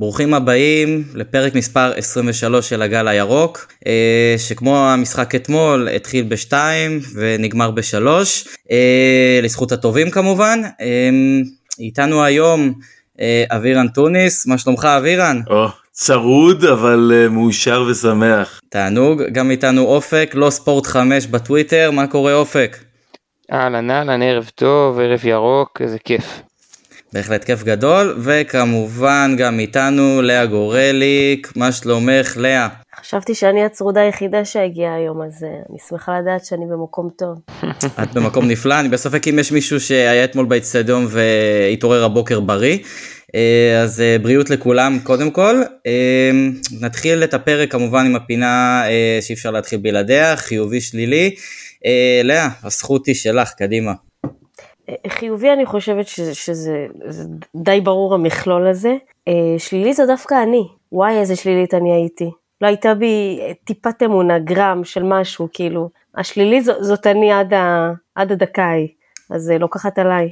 ברוכים הבאים לפרק מספר 23 של הגל הירוק, אה, שכמו המשחק אתמול התחיל ב-2 ונגמר ב-3, אה, לזכות הטובים כמובן. אה, איתנו היום אבירן טוניס, מה שלומך אבירן? או, צרוד אבל מאושר ושמח. תענוג, גם איתנו אופק, לא ספורט 5 בטוויטר, מה קורה אופק? אהלן אהלן, ערב טוב, ערב ירוק, איזה כיף. בהחלט כיף גדול, וכמובן גם איתנו לאה גורליק, מה שלומך לאה? חשבתי שאני הצרודה היחידה שהגיעה היום, אז אה, אני שמחה לדעת שאני במקום טוב. את במקום נפלא, אני בספק אם יש מישהו שהיה אתמול באצטדיון והתעורר הבוקר בריא. אה, אז אה, בריאות לכולם קודם כל. נתחיל את הפרק כמובן עם הפינה שאי אפשר להתחיל בלעדיה, חיובי שלילי. לאה, הזכות היא שלך, קדימה. חיובי אני חושבת שזה, שזה די ברור המכלול הזה. אה, שלילי זה דווקא אני. וואי, איזה שלילית אני הייתי. לא הייתה בי טיפת אמונה, גרם של משהו, כאילו. השלילי ז, זאת אני עד, ה, עד הדקה ההיא. אז אה, לוקחת עליי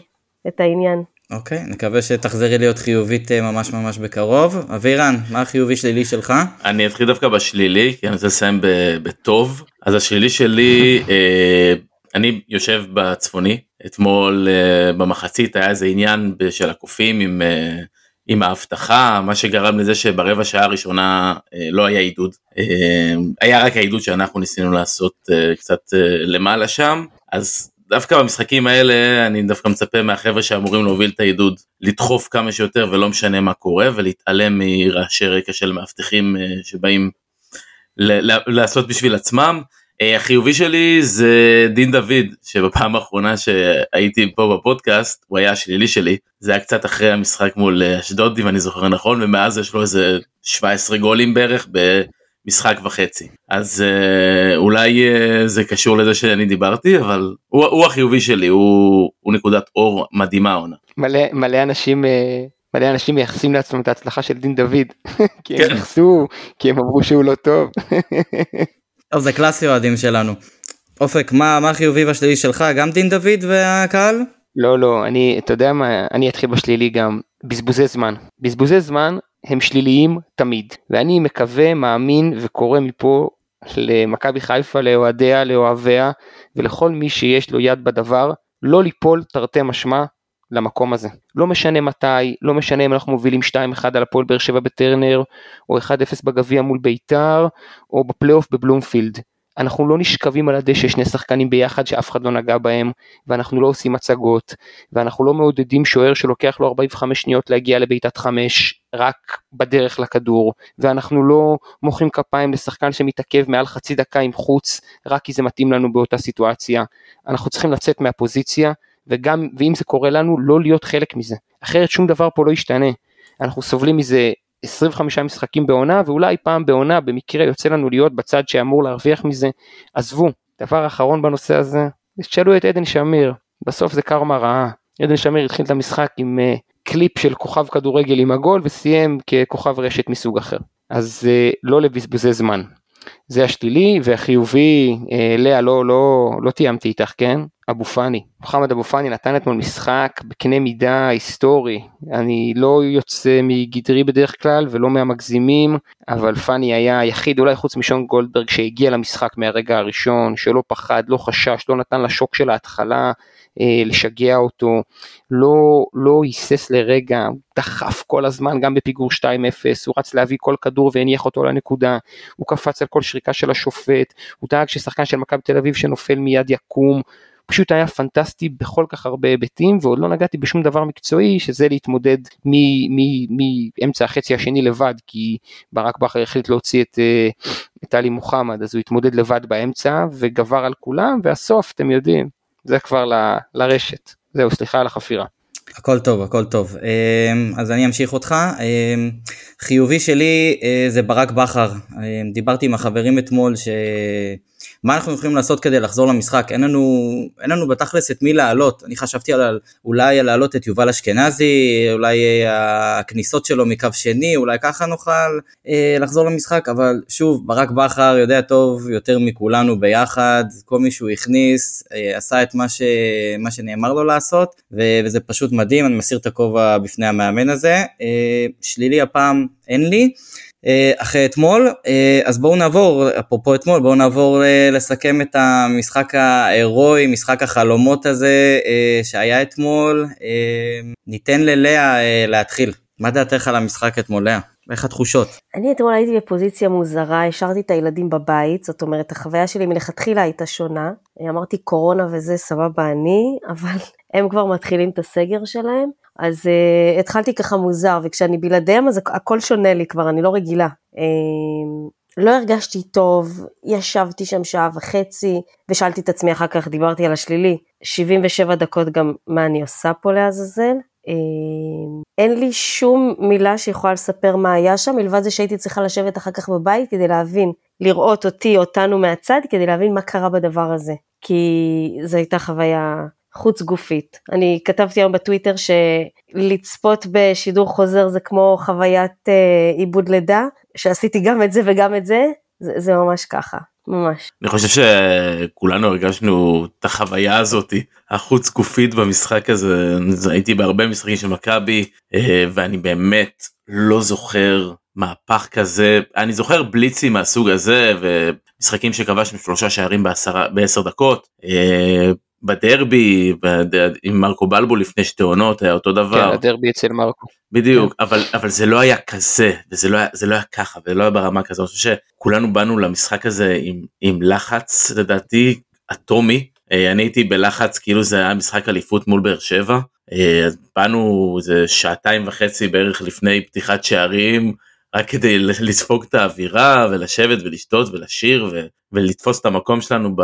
את העניין. אוקיי, okay, נקווה שתחזרי להיות חיובית אה, ממש ממש בקרוב. אבירן, מה החיובי שלילי שלך? אני אתחיל דווקא בשלילי, כי אני רוצה לסיים בטוב. אז השלילי שלי, אני יושב בצפוני, אתמול uh, במחצית היה איזה עניין של הקופים עם, uh, עם האבטחה, מה שגרם לזה שברבע שעה הראשונה uh, לא היה עידוד, uh, היה רק העידוד שאנחנו ניסינו לעשות uh, קצת uh, למעלה שם, אז דווקא במשחקים האלה אני דווקא מצפה מהחבר'ה שאמורים להוביל את העידוד לדחוף כמה שיותר ולא משנה מה קורה ולהתעלם מרעשי רקע של מאבטחים uh, שבאים לעשות בשביל עצמם. אה, החיובי שלי זה דין דוד שבפעם האחרונה שהייתי פה בפודקאסט הוא היה השלילי שלי זה היה קצת אחרי המשחק מול אה, אשדוד אם אני זוכר נכון ומאז יש לו איזה 17 גולים בערך במשחק וחצי אז אה, אולי זה קשור לזה שאני דיברתי אבל הוא, הוא החיובי שלי הוא, הוא נקודת אור מדהימה עונה. מלא מלא אנשים מלא אנשים מייחסים לעצמם את ההצלחה של דין דוד כי הם ייחסו כן. כי הם אמרו שהוא לא טוב. טוב זה קלאסי אוהדים שלנו. אופק מה מה החיובי והשלילי שלך גם דין דוד והקהל? לא לא אני אתה יודע מה אני אתחיל בשלילי גם בזבוזי זמן בזבוזי זמן הם שליליים תמיד ואני מקווה מאמין וקורא מפה למכבי חיפה לאוהדיה לאוהביה ולכל מי שיש לו יד בדבר לא ליפול תרתי משמע למקום הזה. לא משנה מתי, לא משנה אם אנחנו מובילים 2-1 על הפועל באר שבע בטרנר, או 1-0 בגביע מול ביתר, או בפלייאוף בבלומפילד. אנחנו לא נשכבים על הדשא שני שחקנים ביחד שאף אחד לא נגע בהם, ואנחנו לא עושים הצגות, ואנחנו לא מעודדים שוער שלוקח לו 45 שניות להגיע לבעיטת חמש, רק בדרך לכדור, ואנחנו לא מוחאים כפיים לשחקן שמתעכב מעל חצי דקה עם חוץ, רק כי זה מתאים לנו באותה סיטואציה. אנחנו צריכים לצאת מהפוזיציה וגם, ואם זה קורה לנו, לא להיות חלק מזה. אחרת שום דבר פה לא ישתנה. אנחנו סובלים מזה 25 משחקים בעונה, ואולי פעם בעונה במקרה יוצא לנו להיות בצד שאמור להרוויח מזה. עזבו, דבר אחרון בנושא הזה, תשאלו את עדן שמיר, בסוף זה קרמה רעה. עדן שמיר התחיל את המשחק עם uh, קליפ של כוכב כדורגל עם הגול וסיים ככוכב רשת מסוג אחר. אז uh, לא לבזבזי זמן. זה השלילי והחיובי, אה, לאה לא, לא, לא תיאמתי איתך, כן? אבו פאני. מוחמד אבו פאני נתן אתמול משחק בקנה מידה היסטורי. אני לא יוצא מגדרי בדרך כלל ולא מהמגזימים, אבל פאני היה היחיד אולי חוץ משון גולדברג שהגיע למשחק מהרגע הראשון, שלא פחד, לא חשש, לא נתן לשוק של ההתחלה. אה, לשגע אותו, לא, לא היסס לרגע, דחף כל הזמן גם בפיגור 2-0, הוא רץ להביא כל כדור והניח אותו לנקודה, הוא קפץ על כל שריקה של השופט, הוא דאג ששחקן של מכבי תל אביב שנופל מיד יקום, פשוט היה פנטסטי בכל כך הרבה היבטים ועוד לא נגעתי בשום דבר מקצועי שזה להתמודד מאמצע החצי השני לבד כי ברק בכר החליט להוציא את אה, טלי מוחמד אז הוא התמודד לבד באמצע וגבר על כולם והסוף אתם יודעים זה כבר ל, לרשת. זהו, סליחה על החפירה. הכל טוב, הכל טוב. אמ, אז אני אמשיך אותך. אמ, חיובי שלי אה, זה ברק בכר. אמ, דיברתי עם החברים אתמול מה אנחנו יכולים לעשות כדי לחזור למשחק, אין לנו, אין לנו בתכלס את מי להעלות, אני חשבתי על אולי להעלות את יובל אשכנזי, אולי אה, הכניסות שלו מקו שני, אולי ככה נוכל אה, לחזור למשחק, אבל שוב, ברק בכר יודע טוב יותר מכולנו ביחד, כל מי שהוא הכניס, אה, עשה את מה, ש, מה שנאמר לו לעשות, ו, וזה פשוט מדהים, אני מסיר את הכובע בפני המאמן הזה. אה, שלילי הפעם אין לי. אה, אחרי אתמול, אה, אז בואו נעבור, אפרופו אתמול, בואו נעבור אה, לסכם את המשחק ההירואי, משחק החלומות הזה שהיה אתמול. ניתן ללאה להתחיל. מה דעתך על המשחק אתמול, לאה? איך התחושות? אני אתמול הייתי בפוזיציה מוזרה, השארתי את הילדים בבית, זאת אומרת, החוויה שלי מלכתחילה הייתה שונה. אמרתי קורונה וזה סבבה אני, אבל הם כבר מתחילים את הסגר שלהם. אז uh, התחלתי ככה מוזר, וכשאני בלעדיהם אז הכל שונה לי כבר, אני לא רגילה. Uh, לא הרגשתי טוב, ישבתי שם שעה וחצי, ושאלתי את עצמי אחר כך, דיברתי על השלילי, 77 דקות גם מה אני עושה פה לעזאזל. Uh, אין לי שום מילה שיכולה לספר מה היה שם, מלבד זה שהייתי צריכה לשבת אחר כך בבית כדי להבין, לראות אותי, אותנו מהצד, כדי להבין מה קרה בדבר הזה. כי זו הייתה חוויה חוץ גופית. אני כתבתי היום בטוויטר שלצפות בשידור חוזר זה כמו חוויית אה, עיבוד לידה, שעשיתי גם את זה וגם את זה, זה, זה ממש ככה. ממש. אני חושב שכולנו הרגשנו את החוויה הזאת החוץ גופית במשחק הזה הייתי בהרבה משחקים של מכבי אה, ואני באמת לא זוכר מהפך כזה אני זוכר בליצים מהסוג הזה ומשחקים שכבשנו שלושה שערים בעשרה בעשר דקות אה, בדרבי עם מרקו בלבו לפני שתי עונות היה אותו דבר. כן, הדרבי אצל מרקו. בדיוק, כן. אבל, אבל זה לא היה כזה, וזה לא היה, זה לא היה ככה, ולא היה ברמה כזו, אני חושב שכולנו באנו למשחק הזה עם, עם לחץ לדעתי אטומי, אה, אני הייתי בלחץ כאילו זה היה משחק אליפות מול באר שבע, אה, אז באנו איזה שעתיים וחצי בערך לפני פתיחת שערים, רק כדי לספוג את האווירה ולשבת ולשתות ולשיר ו, ולתפוס את המקום שלנו, ב,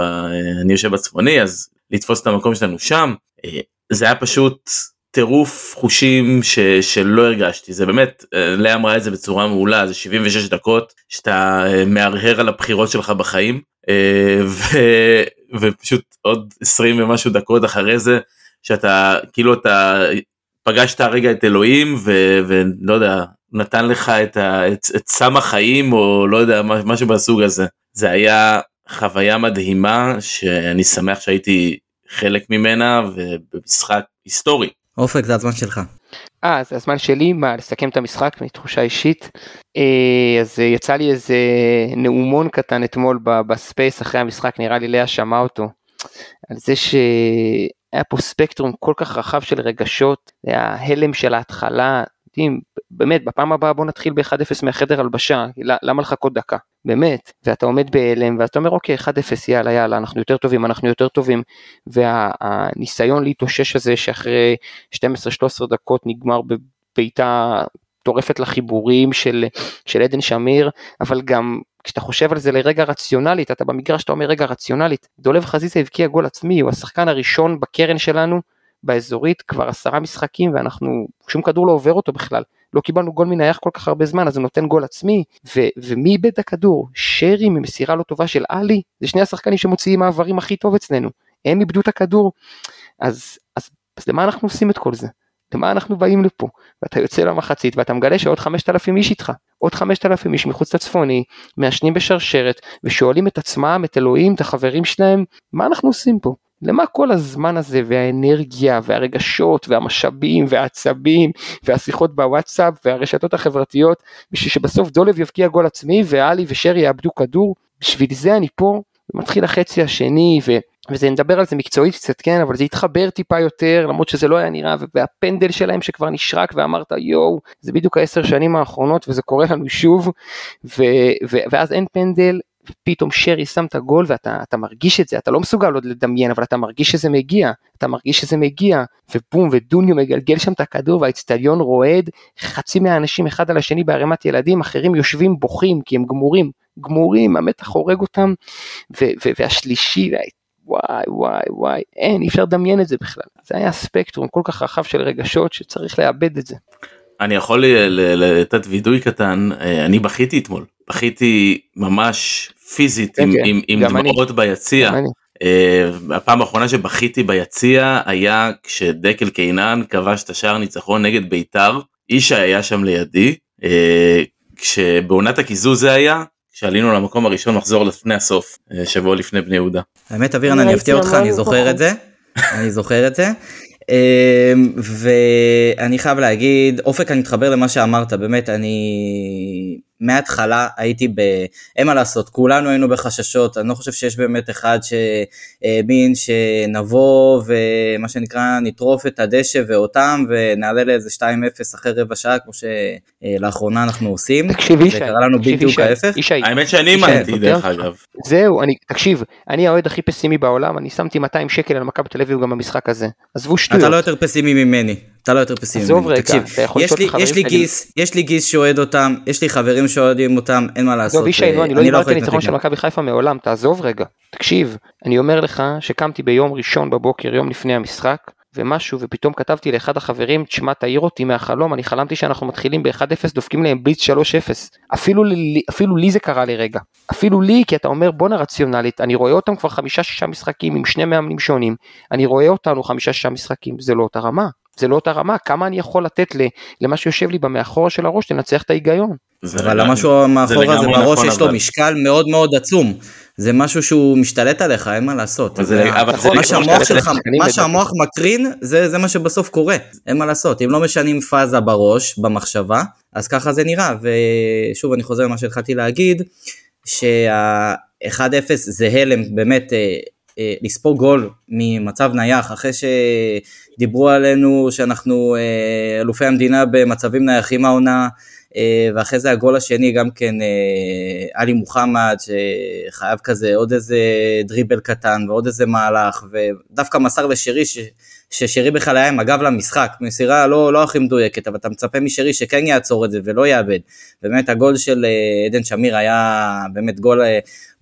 אני יושב בצפוני אז לתפוס את המקום שלנו שם אה, זה היה פשוט טירוף חושים ש, שלא הרגשתי. זה באמת אה, לאה אמרה את זה בצורה מעולה זה 76 דקות שאתה אה, מהרהר על הבחירות שלך בחיים ו, ופשוט עוד 20 ומשהו דקות אחרי זה שאתה כאילו אתה פגשת הרגע את אלוהים ו, ולא יודע נתן לך את, ה, את, את סם החיים או לא יודע משהו מהסוג הזה זה היה חוויה מדהימה שאני שמח שהייתי חלק ממנה ובמשחק היסטורי. אופק זה הזמן שלך. אה זה הזמן שלי מה לסכם את המשחק מתחושה אישית אה, אז יצא לי איזה נאומון קטן אתמול ב space אחרי המשחק נראה לי לאה שמע אותו על זה שהיה פה ספקטרום כל כך רחב של רגשות היה הלם של ההתחלה יודעים, באמת, בפעם הבאה בוא נתחיל ב-1-0 מהחדר הלבשה, למה לחכות דקה? באמת, ואתה עומד בהלם ואתה אומר אוקיי 1-0 יאללה יאללה אנחנו יותר טובים אנחנו יותר טובים והניסיון להתאושש הזה שאחרי 12-13 דקות נגמר בבעיטה טורפת לחיבורים של, של עדן שמיר אבל גם כשאתה חושב על זה לרגע רציונלית אתה במגרש אתה אומר רגע רציונלית דולב חזיזה הבקיע גול עצמי הוא השחקן הראשון בקרן שלנו באזורית כבר עשרה משחקים ואנחנו, שום כדור לא עובר אותו בכלל. לא קיבלנו גול מנייח כל כך הרבה זמן אז הוא נותן גול עצמי ו- ומי איבד את הכדור? שרי ממסירה לא טובה של עלי זה שני השחקנים שמוציאים מעברים הכי טוב אצלנו הם איבדו את הכדור אז, אז, אז למה אנחנו עושים את כל זה? למה אנחנו באים לפה? ואתה יוצא למחצית ואתה מגלה שעוד 5,000 איש איתך עוד 5,000 איש מחוץ לצפוני מעשנים בשרשרת ושואלים את עצמם את אלוהים את החברים שלהם מה אנחנו עושים פה? למה כל הזמן הזה והאנרגיה והרגשות והמשאבים והעצבים והשיחות בוואטסאפ והרשתות החברתיות בשביל שבסוף דולב יבקיע גול עצמי ואלי ושרי יאבדו כדור? בשביל זה אני פה מתחיל החצי השני ו... וזה נדבר על זה מקצועית קצת כן אבל זה התחבר טיפה יותר למרות שזה לא היה נראה והפנדל שלהם שכבר נשרק ואמרת יואו זה בדיוק העשר שנים האחרונות וזה קורה לנו שוב ו, ו, ואז אין פנדל פתאום שרי שם את הגול ואתה מרגיש את זה, אתה לא מסוגל עוד לדמיין, אבל אתה מרגיש שזה מגיע, אתה מרגיש שזה מגיע, ובום, ודוניו מגלגל שם את הכדור והאצטדיון רועד, חצי מהאנשים אחד על השני בערימת ילדים, אחרים יושבים בוכים כי הם גמורים, גמורים, המתח הורג אותם, והשלישי, וואי וואי וואי, אין, אי אפשר לדמיין את זה בכלל. זה היה ספקטרום כל כך רחב של רגשות שצריך לאבד את זה. אני יכול לתת וידוי קטן, אה, אני בכיתי אתמול, בכיתי ממש פיזית כן, עם, כן, עם, עם. דמעות ביציע. Uh, הפעם האחרונה שבכיתי ביציע היה כשדקל קינן כבש את השער ניצחון נגד ביתר. ישי היה שם לידי. Uh, כשבעונת הקיזוז זה היה, כשעלינו למקום הראשון מחזור לפני הסוף, uh, שבוע לפני בני יהודה. האמת אבירן אני אפתיע אותך אני זוכר. את זה. אני זוכר את זה. ואני חייב להגיד אופק אני מתחבר למה שאמרת באמת אני מההתחלה הייתי ב... אין מה לעשות כולנו היינו בחששות אני לא חושב שיש באמת אחד שהאמין שנבוא ומה שנקרא נטרוף את הדשא ואותם ונעלה לאיזה 2-0 אחרי רבע שעה כמו שלאחרונה אנחנו עושים. תקשיב זה ישי, קרה לנו תקשיב, בדיוק ההפך. האמת שאני האמנתי דרך? אגב. זהו, אני, תקשיב, אני האוהד הכי פסימי בעולם, אני שמתי 200 שקל על מכבי תל אביב גם במשחק הזה. עזבו שטויות. אתה לא יותר פסימי ממני, אתה לא יותר פסימי עזוב רגע, תקשיב, אתה יכול יש לשאול לי, את החברים יש לי. גיס, יש לי גיס שאוהד אותם, יש לי חברים שאוהדים אותם, אין מה לעשות, עזוב ישי, אה, נו, אני לא דיברתי על ניצחון של. מכבי חיפה מעולם, תעזוב רגע. תקשיב, אני אומר לך שקמתי ביום ראשון בבוקר, יום לפני המשחק, ומשהו, ופתאום כתבתי לאחד החברים, תשמע, תעיר אותי מהחלום, אני חלמתי שאנחנו מתחילים ב-1-0, דופקים להם בליץ 3-0. אפילו, לי- אפילו לי זה קרה לרגע. אפילו לי, כי אתה אומר, בואנה רציונלית, אני רואה אותם כבר חמישה-שישה משחקים עם שני מאמנים שונים, אני רואה אותנו חמישה-שישה משחקים, זה לא אותה רמה. זה לא אותה רמה, כמה אני יכול לתת למה שיושב לי במאחורה של הראש, לנצח את ההיגיון. אבל המשהו מאחורה זה בראש נכון, יש לו משקל מאוד מאוד עצום, זה משהו שהוא משתלט עליך, אין מה לעשות. נכון, מה שהמוח מקרין, זה זה מה שבסוף קורה, אין מה לעשות, אם לא משנים פאזה בראש, במחשבה, אז ככה זה נראה, ושוב אני חוזר למה שהתחלתי להגיד, שה-1-0 זה הלם, באמת, אה, אה, לספוג גול ממצב נייח, אחרי שדיברו עלינו שאנחנו אה, אלופי המדינה במצבים נייחים העונה, אה, ואחרי זה הגול השני גם כן אה, עלי מוחמד שחייב כזה עוד איזה דריבל קטן ועוד איזה מהלך ודווקא מסר לשרי ש... ששרי בכלל היה עם הגב למשחק, מסירה לא, לא הכי מדויקת, אבל אתה מצפה משרי שכן יעצור את זה ולא יאבד. באמת הגול של עדן שמיר היה באמת גול,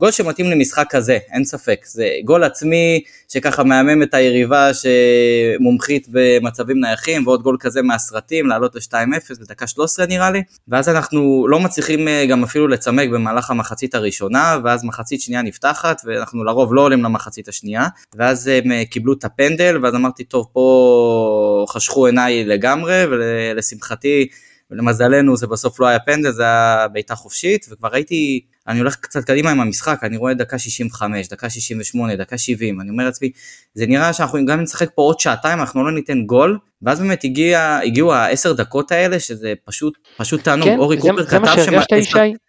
גול שמתאים למשחק כזה, אין ספק. זה גול עצמי שככה מהמם את היריבה שמומחית במצבים נייחים, ועוד גול כזה מהסרטים, לעלות ל-2-0 בדקה 13 נראה לי. ואז אנחנו לא מצליחים אה, גם אפילו לצמק במהלך המחצית הראשונה, ואז מחצית שנייה נפתחת, ואנחנו לרוב לא עולים למחצית השנייה. ואז הם אה, קיבלו את הפנדל, ואז אמרתי, טוב, פה חשכו עיניי לגמרי, ולשמחתי ולמזלנו זה בסוף לא היה פנדל, זה היה בעיטה חופשית, וכבר הייתי, אני הולך קצת קדימה עם המשחק, אני רואה דקה 65, דקה 68, דקה 70, אני אומר לעצמי, זה נראה שאנחנו גם נשחק פה עוד שעתיים, אנחנו לא ניתן גול, ואז באמת הגיע, הגיעו העשר דקות האלה, שזה פשוט, פשוט תענוג, כן, אורי קופר כתב?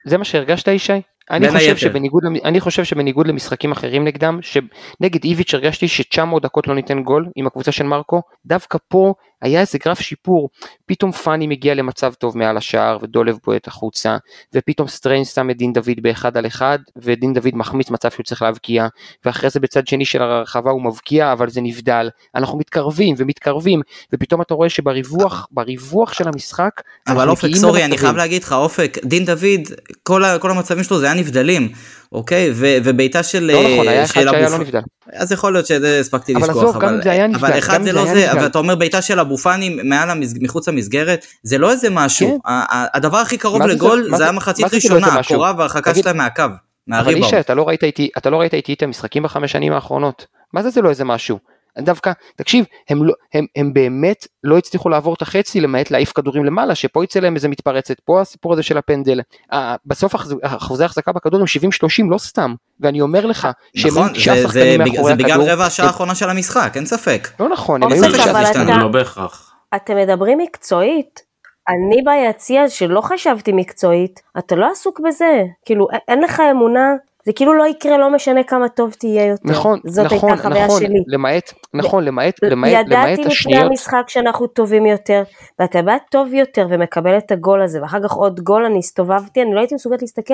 זה מה שהרגשת ישי? אני חושב, היתר. שבניגוד, אני חושב שבניגוד למשחקים אחרים נגדם, שנגד איביץ' הרגשתי ש-900 דקות לא ניתן גול עם הקבוצה של מרקו, דווקא פה היה איזה גרף שיפור, פתאום פאני מגיע למצב טוב מעל השער ודולב בועט החוצה, ופתאום סטריין שם את דין דוד באחד על אחד, ודין דוד מחמיץ מצב שהוא צריך להבקיע, ואחרי זה בצד שני של הרחבה הוא מבקיע, אבל זה נבדל, אנחנו מתקרבים ומתקרבים, ופתאום אתה רואה שבריווח, בריווח של המשחק, אבל אופק, סורי, אני. חייב להגיד לך, אופק, דין דוד, כל, כל המצבים שלו זה היה נבדלים, אוקיי? ו, ובעיטה של... לא נכון, היה אחד שהיה לא נבדל. אז יכול להיות שזה הספקתי אבל לשכוח, עזוב, גם אם זה היה נבדל, אבל אחד זה לא זה. אבל אתה אומר בעיטה של אבו פאני. מחוץ למסגרת, זה לא איזה משהו, כן. הדבר הכי קרוב לגול זה היה מחצית ראשונה, משהו? הקורה וההרחקה שלהם מהקו, אבל מהריבאונד. ישי, אתה לא אתה לא ראית איתי את המשחקים בחמש שנים האחרונות. מה זה זה לא איזה משהו? דווקא, תקשיב, הם, לא, הם, הם באמת לא הצליחו לעבור את החצי למעט להעיף כדורים למעלה, שפה יצא להם איזה מתפרצת, פה הסיפור הזה של הפנדל. אה, בסוף אחוזי החזקה בכדור הם 70-30, לא סתם. ואני אומר לך, שהם נכון, תשעה זה- זה שחקנים מאחורי זה בגלל. רבע השעה האחרונה של המשחק, אין ספק. לא נכון, הם היו לא בהכרח. אתם מדברים מקצועית. אני ביציע שלא חשבתי מקצועית, אתה לא עסוק בזה. כאילו, אין לך אמונה, זה כאילו לא יקרה, לא משנה כמה טוב תהיה יותר. נכון, זאת נכון, הייתה החוויה נכון, שלי. למעט, נכון, למעט, למעט, למעט ידעתי לפני השניות, המשחק שאנחנו טובים יותר, ואתה בא טוב יותר ומקבל את הגול הזה, ואחר כך עוד גול, אני הסתובבתי, אני לא הייתי מסוגלת להסתכל,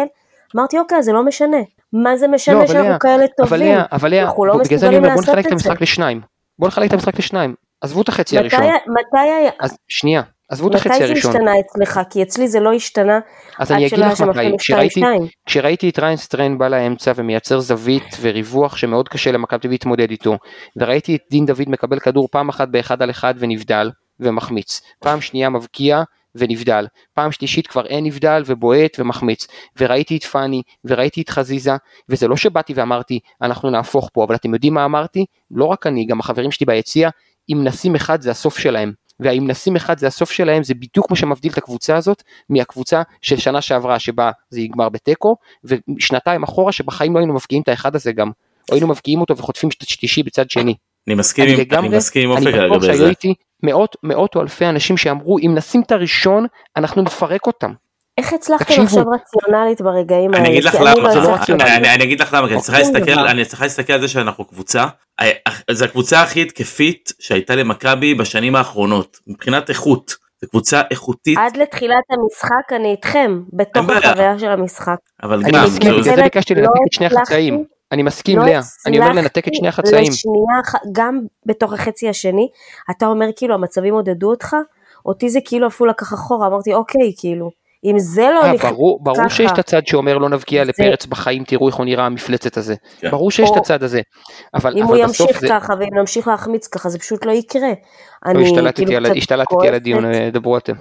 אמרתי, אוקיי, זה לא משנה. מה זה לא, משנה אבל שאנחנו לאה, כאלה אבל טובים? אבל לאה, אנחנו לא בגלל זה אני מסוגלים אומר, בוא לעשות נחלק את את זה. המשחק לשניים. בוא נחלק את המשחק לשניים. עזבו את החצי מתי הראשון. מתי היה... אז שנייה, עזבו את החצי מתי זה הראשון. השתנה אצלך? כי אצלי זה לא השתנה אז אני אגיד לך מתי, כשראיתי, 2-2. כשראיתי את ריין סטריין בא לאמצע ומייצר זווית וריווח שמאוד קשה למכבי להתמודד איתו, וראיתי את דין דוד מקבל כדור פעם אחת באחד על אחד ונבדל ומחמיץ, פעם שנייה מבקיע ונבדל. פעם שלישית כבר אין נבדל ובועט ומחמיץ. וראיתי את פאני וראיתי את חזיזה, וזה לא שבאתי ואמרתי אנחנו נהפוך פה, אבל אתם יודעים מה אמרתי? לא רק אני, גם החברים שלי ביציע, אם נשים אחד זה הסוף שלהם. והאם נשים אחד זה הסוף שלהם זה בדיוק מה שמבדיל את הקבוצה הזאת מהקבוצה של שנה שעברה שבה זה יגמר בתיקו ושנתיים אחורה שבחיים לא היינו מבקיעים את האחד הזה גם. או היינו מבקיעים אותו וחוטפים את השלישי בצד שני. אני מסכים עם, לגמרי, אני מסכים עם אופק אני בטוח לגבי שהיו זה. איתי מאות מאות או אלפי אנשים שאמרו אם נשים את הראשון אנחנו נפרק אותם. איך הצלחתם. לחשוב רציונלית ברגעים האלה? אני אגיד לך למה, זה לא. רציונלי. אני אגיד לך למה, כי אני צריכה להסתכל, אני צריכה להסתכל על זה שאנחנו קבוצה, אה, זו הקבוצה הכי התקפית שהייתה למכבי בשנים האחרונות, מבחינת איכות, זו קבוצה איכותית, עד לתחילת המשחק אני איתכם, בתוך. החוויה של המשחק. אבל אני גם, כאילו, בגלל זה מתנצלת, ביקשתי לא לנתק את שני החצאים. אני מסכים לא לאה, אני אומר לנתק את שני החצאים. גם בתוך החצי השני, אתה אומר כאילו המצבים עודדו אותך, אותי זה כאילו אפילו לקח אחורה, אמרתי אוקיי, כאילו, אם זה לא אה, נכנס ברור, ברור ככה. שיש את הצד שאומר לא נבקיע זה- לפרץ בחיים תראו איך הוא נראה המפלצת הזה. כן. ברור שיש את או- הצד הזה. אבל אם הוא אבל בסוף ימשיך זה... ככה ואם נמשיך להחמיץ ככה, זה פשוט לא יקרה. לא, אני השתלטתי כאילו על- השתלטתי על הדיון. אה, דברו אתם.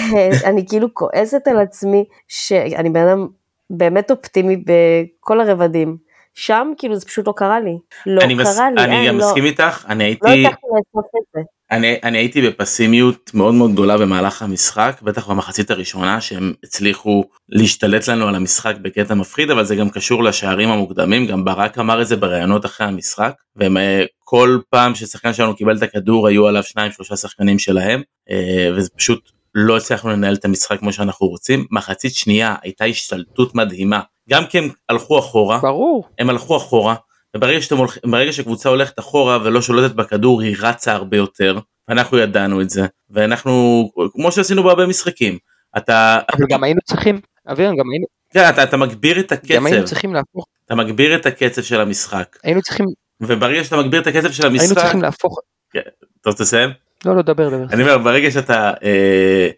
אני כאילו כועסת על עצמי, שאני בן אדם באמת אופטימי בכל הרבדים. שם כאילו זה פשוט לא קרה לי. לא אני מס- קרה לי, אני אין, גם לא. מסכים איתך, אני לא הייתי, הצלחתי לאסוף את זה. אני, אני הייתי בפסימיות מאוד מאוד גדולה במהלך המשחק, בטח במחצית הראשונה שהם הצליחו להשתלט לנו על המשחק בקטע מפחיד, אבל זה גם קשור לשערים המוקדמים, גם ברק אמר את זה בראיונות אחרי המשחק, והם אה, כל פעם ששחקן שלנו קיבל את הכדור היו עליו שניים שלושה שחקנים שלהם, אה, וזה פשוט לא הצלחנו לנהל את המשחק כמו שאנחנו רוצים. מחצית שנייה הייתה השתלטות מדהימה, גם כי הם הלכו אחורה, ברור. הם הלכו אחורה, וברגע שאתם הולכים, ברגע שקבוצה הולכת אחורה ולא שולטת בכדור היא רצה הרבה יותר, ואנחנו ידענו את זה, ואנחנו, כמו שעשינו בהרבה משחקים, אתה, אבל גם היינו צריכים, אבירם, גם היינו- כן, אתה, אתה מגביר את גם היינו הקצב, צריכים להפוך, אתה מגביר את הקצב של המשחק, היינו צריכים, וברגע שאתה מגביר את הקצב של היינו המשחק, צריכים להפוך, אתה רוצה לסיים? לא, לא, דבר, דבר. אני אומר, ברגע שאתה אה,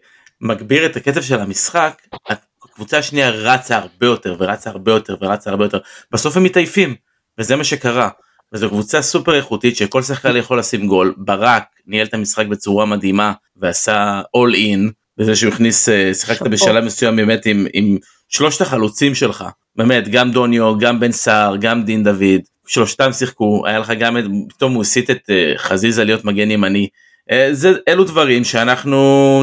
מגביר את הקצב של המשחק, הקבוצה השנייה רצה הרבה יותר ורצה הרבה יותר ורצה הרבה יותר, בסוף הם מתעייפים, וזה מה שקרה. וזו קבוצה סופר איכותית שכל שחקן יכול לשים גול, ברק ניהל את המשחק בצורה מדהימה ועשה all in, בזה שהוא הכניס, אה, שיחקת. בשלב מסוים באמת עם, עם שלושת החלוצים שלך, באמת, גם דוניו, גם בן סער, גם דין דוד, שלושתם שיחקו, היה לך גם, את- פתאום הוא הסיט את אה, חזיזה להיות מגן ימני, זה אלו דברים שאנחנו,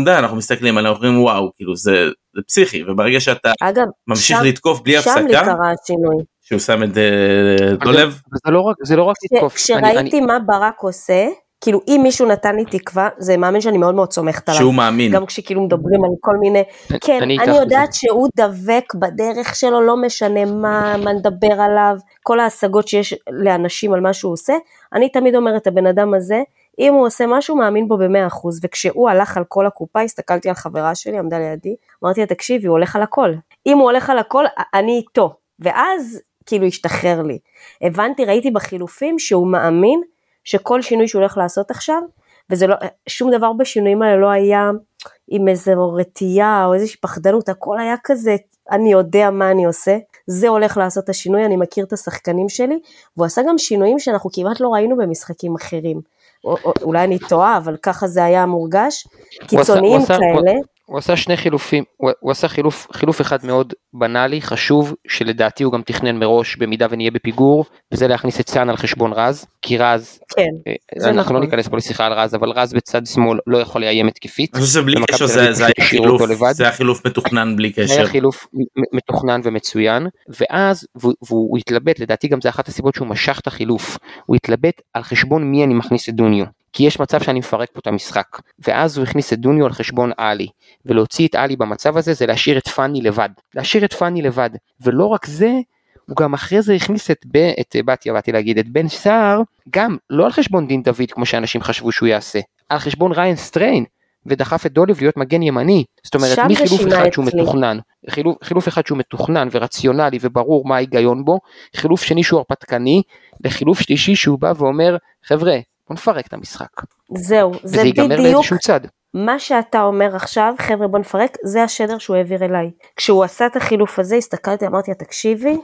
די, אנחנו מסתכלים עליהם, אומרים וואו, כאילו זה, זה פסיכי, וברגע שאתה אגב, ממשיך שם- לתקוף בלי שם לי הפסקה, קרה השינוי. שהוא שם את אה, דולב, זה לא רק, זה לא רק לתקוף. אני- אני- כשראיתי מה ברק עושה, כאילו אם מישהו נתן לי תקווה, זה מאמן שאני מאוד מאוד סומכת עליו. שהוא מאמין, גם כשכאילו מדברים על כל מיני, כן, אני אני, יודעת שהוא דבק בדרך שלו, לא משנה מה, מה נדבר עליו, כל ההשגות שיש לאנשים על מה שהוא עושה, אני תמיד אומרת, הבן אדם הזה, אם הוא עושה משהו, מאמין בו במאה אחוז, וכשהוא הלך על כל הקופה, הסתכלתי על חברה שלי, עמדה לידי, אמרתי לה, תקשיבי, הוא הולך על הכל. אם הוא הולך על הכל, אני איתו. ואז, כאילו, השתחרר לי. הבנתי, ראיתי בחילופים שהוא מאמין שכל שינוי שהוא הולך לעשות עכשיו, וזה לא, שום דבר בשינויים האלה לא היה עם איזו רתיעה או איזושהי פחדנות, הכל היה כזה, אני יודע מה אני עושה, זה הולך לעשות את השינוי, אני מכיר את השחקנים שלי, והוא עשה גם שינויים שאנחנו כמעט לא ראינו במשחקים אחרים. או, או, אולי אני טועה, אבל ככה זה היה מורגש, קיצוניים כאלה. הוא עשה שני חילופים, הוא, הוא עשה חילוף, חילוף אחד מאוד בנאלי, חשוב, שלדעתי הוא גם תכנן מראש במידה ונהיה בפיגור, וזה להכניס את סאן על חשבון רז, כי רז, כן, אה, זה אנחנו נכון. לא ניכנס פה לשיחה על רז, אבל רז בצד שמאל לא יכול לאיים התקפית. אני חושב שבלי קשר זה זה היה חילוף. זה היה חילוף מתוכנן בלי היה קשר, חילוף מ- מתוכנן ומצוין, ואז, והוא, והוא התלבט, לדעתי גם זה אחת הסיבות שהוא משך את החילוף, הוא התלבט על חשבון מי אני מכניס את דוניו. כי יש מצב שאני מפרק פה את המשחק, ואז הוא הכניס את דוניו על חשבון עלי, ולהוציא את עלי במצב הזה זה להשאיר את פאני לבד, להשאיר את פאני לבד, ולא רק זה, הוא גם אחרי זה הכניס את, ב, את בתיה, באתי להגיד, את בן סער, גם לא על חשבון דין דוד כמו שאנשים חשבו שהוא יעשה, על חשבון ריין סטריין, ודחף את דוליב להיות מגן ימני, זאת אומרת מחילוף אחד שהוא אצלי. מתוכנן, חילוף, חילוף אחד שהוא מתוכנן ורציונלי וברור מה ההיגיון בו, חילוף שני שהוא הרפתקני, לחילוף שלישי שהוא בא ואומר חבר'ה בוא נפרק את המשחק, זהו, זה וזה ייגמר בדיוק, לאיזשהו צד. מה שאתה אומר עכשיו, חבר'ה בוא נפרק, זה השדר שהוא העביר אליי. כשהוא עשה את החילוף הזה, הסתכלתי, אמרתי לה, תקשיבי,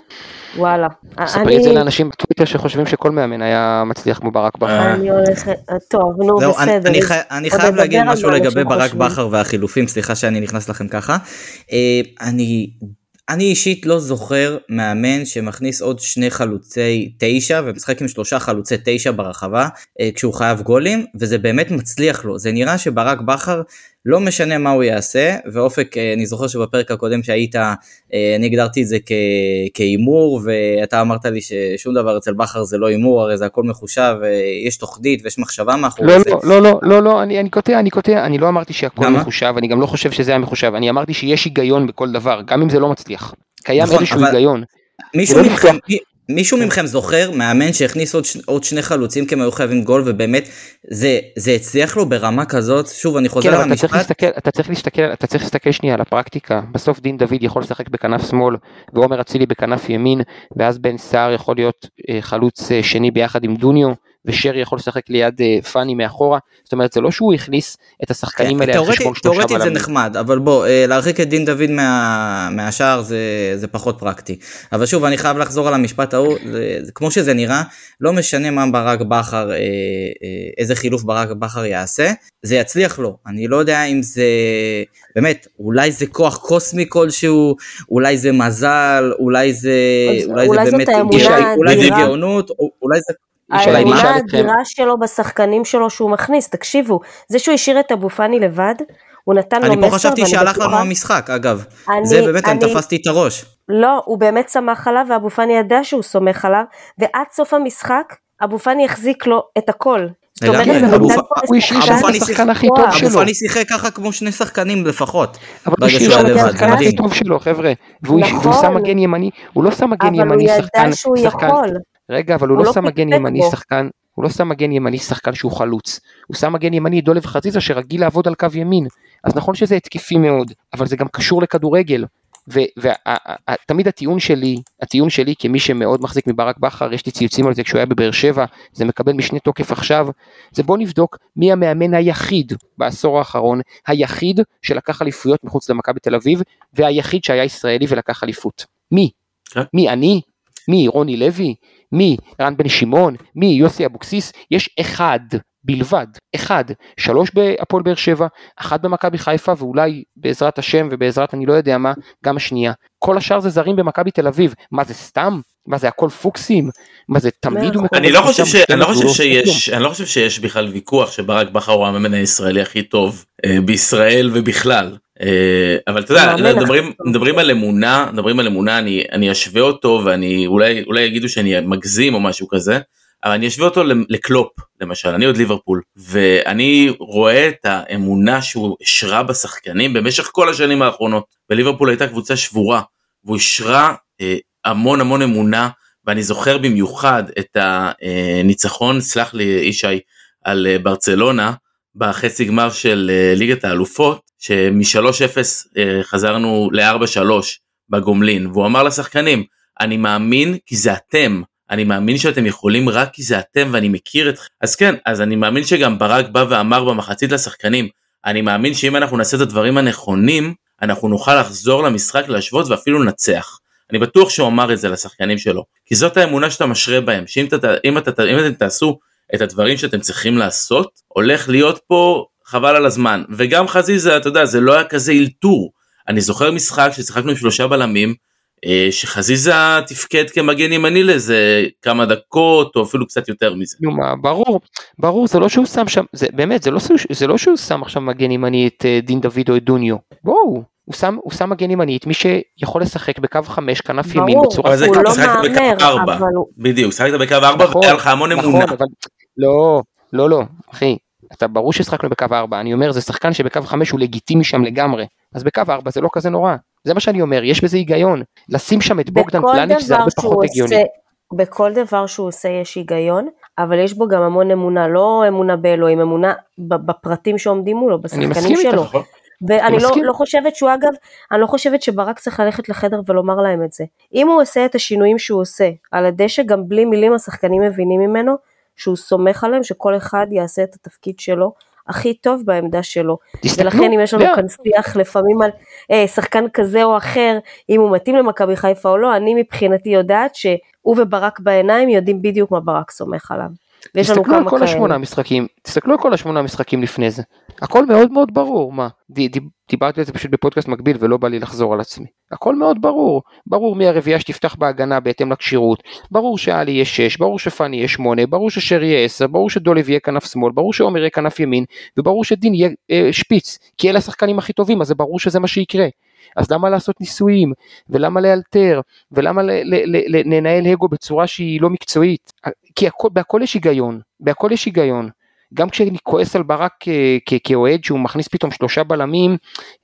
וואלה. ספרי את זה לאנשים בטוויטר שחושבים שכל מאמן היה מצליח כמו ברק בכר. אני הולכת, טוב, נו, זהו, אני- בסדר. אני חי- אני חייב להגיד משהו לגבי ברק. בכר והחילופים, סליחה שאני נכנס לכם ככה. אה, אני אני אישית לא זוכר מאמן שמכניס עוד שני חלוצי תשע ומשחק עם שלושה חלוצי תשע ברחבה אה, כשהוא חייב גולים וזה באמת מצליח לו. זה נראה שברק בכר לא משנה מה הוא יעשה ואופק אה, אני זוכר שבפרק הקודם שהיית אה, אני הגדרתי את זה כהימור ואתה אמרת לי ששום דבר אצל בכר זה לא הימור הרי זה הכל מחושב אה, יש תוכנית ויש מחשבה מאחורי לא, זה. לא, לא, לא, לא, לא, אני, אני קוטע, אני קוטע, אני לא אמרתי שהכל למה? מחושב, אני גם לא חושב שזה היה מחושב, אני אמרתי שיש היגיון בכל דבר, גם אם זה לא מצליח. קיים נכון, איזשהו אבל- היגיון. מישהו מי- מישהו מכם זוכר מאמן שהכניס עוד, ש- עוד שני חלוצים כי הם היו חייבים גול ובאמת זה, זה הצליח לו ברמה כזאת? שוב אני חוזר כן, אבל אתה צריך להסתכל, אתה צריך להסתכל, אתה צריך להסתכל שנייה על הפרקטיקה. בסוף דין דוד יכול לשחק בכנף שמאל, ועומר אצילי בכנף ימין, ואז בן סער יכול להיות אה, חלוץ אה, שני ביחד עם דוניו, ושרי יכול לשחק ליד אה, פאני מאחורה. זאת אומרת, זה לא שהוא הכניס את השחקנים האלה על תאורטית, חשבון שלושה תאורטית זה בלמים. נחמד אבל בוא אה, להרחיק את דין דוד מה, מהשאר זה, זה פחות פרקטי אבל שוב אני חייב לחזור על המשפט ההוא זה, כמו שזה נראה לא משנה מה ברק בכר אה, איזה חילוף ברק בכר יעשה זה יצליח לו אני לא יודע אם זה באמת אולי זה כוח קוסמי כלשהו אולי זה מזל אולי זה אולי, אולי זה באמת גא- אולי זה. גאונות או- אולי זה אני האמונה האדירה שלו בשחקנים שלו שהוא מכניס, תקשיבו, זה שהוא השאיר את אבו פאני לבד, הוא נתן לו אני מסר, פה חשבתי שהלך לנו המשחק אגב אני- זה באמת אני אני- תפסתי את הראש. לא, הוא באמת סמך עליו, ואבו פאני ידע שהוא סומך עליו, ועד סוף המשחק, אבו פאני החזיק לו את הכל. זאת רגע, אומרת, הוא אבו הוא השאיר שם את פאני השחקן הכי. טוב אבו שלו. פאני שיחק ככה כמו שני שחקנים לפחות. אבל הוא השאיר שם את השחקן הכי. טוב שלו חבר'ה, והוא נכון. שם מגן ימני, הוא לא שם מגן אבל הוא ימני שחקן, ידע שהוא שחקן, יכול. רגע אבל הוא הוא לא לא שם מגן ימני בו. שחקן, הוא לא שם מגן ימני שחקן שהוא חלוץ, הוא שם מגן ימני דולב חזיזה שרגיל לעבוד על קו ימין, אז נכון שזה התקפי מאוד, אבל זה גם קשור לכדורגל, ותמיד הטיעון שלי, הטיעון שלי כמי שמאוד מחזיק מברק בכר, יש לי ציוצים על זה כשהוא היה בבאר שבע, זה מקבל משנה תוקף עכשיו, זה בוא נבדוק מי המאמן היחיד בעשור האחרון, היחיד שלקח אליפויות מחוץ למכבי תל אביב, והיחיד שהיה ישראלי ולקח אליפות. מי? כן. מי אני? מי רוני לוי? מי רן בן שמעון? מי יוסי אבוקסיס? יש אחד בלבד, אחד, שלוש בהפועל באר שבע, אחת במכבי חיפה ואולי בעזרת השם ובעזרת אני לא יודע מה, גם השנייה. כל השאר זה זרים במכבי תל אביב, מה זה סתם? מה זה הכל פוקסים? מה זה תמיד הוא מקבל אני לא חושב, ש... אני לא חושב שיש, אני לא חושב שיש בכלל ויכוח שברק בכר הוא המאמן הישראלי הכי טוב אה, בישראל ובכלל. אה, אבל אתה יודע, מדברים. מדברים על אמונה, מדברים על אמונה, אני, אני אשווה אותו ואני אולי, אולי יגידו שאני מגזים או משהו כזה, אבל אני אשווה אותו לקלופ למשל, אני עוד ליברפול, ואני רואה את האמונה שהוא השרה בשחקנים במשך כל השנים האחרונות, וליברפול הייתה קבוצה שבורה, והוא השרה אה, המון המון אמונה, ואני זוכר במיוחד את הניצחון, סלח לי ישי, על אה, ברצלונה, בחצי גמר של אה, ליגת האלופות, שמ-3-0 אה, חזרנו ל-4-3 בגומלין, והוא אמר לשחקנים, אני מאמין כי זה אתם, אני מאמין שאתם יכולים רק כי זה אתם ואני מכיר אתכם. אז כן, אז אני מאמין שגם ברק בא ואמר במחצית לשחקנים, אני מאמין שאם אנחנו נעשה את הדברים הנכונים, אנחנו נוכל לחזור למשחק, להשוות ואפילו לנצח. אני בטוח שהוא אמר את זה לשחקנים שלו, כי זאת האמונה שאתה משרה בהם, שאם אתם תעשו את הדברים שאתם צריכים לעשות, הולך להיות פה חבל על הזמן. וגם חזיזה, אתה יודע, זה לא היה כזה אלתור. אני זוכר משחק ששיחקנו עם שלושה בלמים, אה, שחזיזה תפקד כמגן ימני לזה כמה דקות או אפילו קצת יותר מזה. נו מה, ברור, ברור, זה לא שהוא שם שם, זה באמת, זה לא, זה לא שהוא שם עכשיו מגן ימני את אה, דין דוד או את דוניו, בואו, הוא שם, הוא שם מגן ימני את מי שיכול לשחק בקו חמש, כנף ימין ברור, בצורה... זה הוא לא מהמר. אבל הוא... בדיוק, שיחקת בקו ארבע נכון, והיה לך המון נכון, אמונה. לא, לא, לא, אחי, אתה ברור ששחקנו בקו ארבע, אני אומר, זה שחקן שבקו חמש הוא לגיטימי שם לגמרי, אז בקו ארבע זה לא כזה נורא, זה מה שאני אומר, יש בזה היגיון, לשים שם את בוגדן פלניץ' זה הרבה פחות הגיוני. בכל דבר שהוא עושה יש היגיון, אבל יש בו גם המון אמונה, לא אמונה באלוהים, אמונה בפרטים שעומדים מולו, בשחקנים שלו. איתך, ואני לא. לא חושבת שהוא אגב, אני לא חושבת שברק צריך ללכת לחדר ולומר להם את זה. אם הוא עושה את השינויים שהוא עושה על הדשא, גם בלי מילים השחקנים מבינים ממנו שהוא סומך עליהם, שכל אחד יעשה את התפקיד שלו הכי טוב בעמדה שלו. תסתכלו, ולכן אם יש לנו לאה. כאן שיח לפעמים על אה, שחקן כזה או אחר, אם הוא מתאים למכבי חיפה או לא, אני מבחינתי יודעת שהוא וברק בעיניים יודעים בדיוק מה ברק סומך עליו. ויש לנו תסתכלו על כמה כל כאלה. השמונה משחקים, תסתכלו על כל השמונה משחקים לפני זה. הכל מאוד מאוד ברור, מה? דיברתי על זה פשוט בפודקאסט מקביל ולא בא לי לחזור על עצמי. הכל מאוד ברור. ברור מי הרביעייה שתפתח בהגנה בהתאם לכשירות. ברור שאלי יהיה 6, ברור שפאני יהיה 8, ברור ששרי יהיה 10, ברור שדולב יהיה כנף שמאל, ברור שעומר יהיה כנף ימין, וברור שדין יהיה אה, שפיץ. כי אלה השחקנים הכי טובים, אז זה ברור שזה מה שיקרה. אז למה לעשות ניסויים, ולמה לאלתר, ולמה לנהל אגו בצורה שהיא לא מקצועית? כי הכל, בהכל יש היגיון, בהכל יש היגיון. גם כשאני כועס על ברק כ- כאוהד שהוא מכניס פתאום שלושה בלמים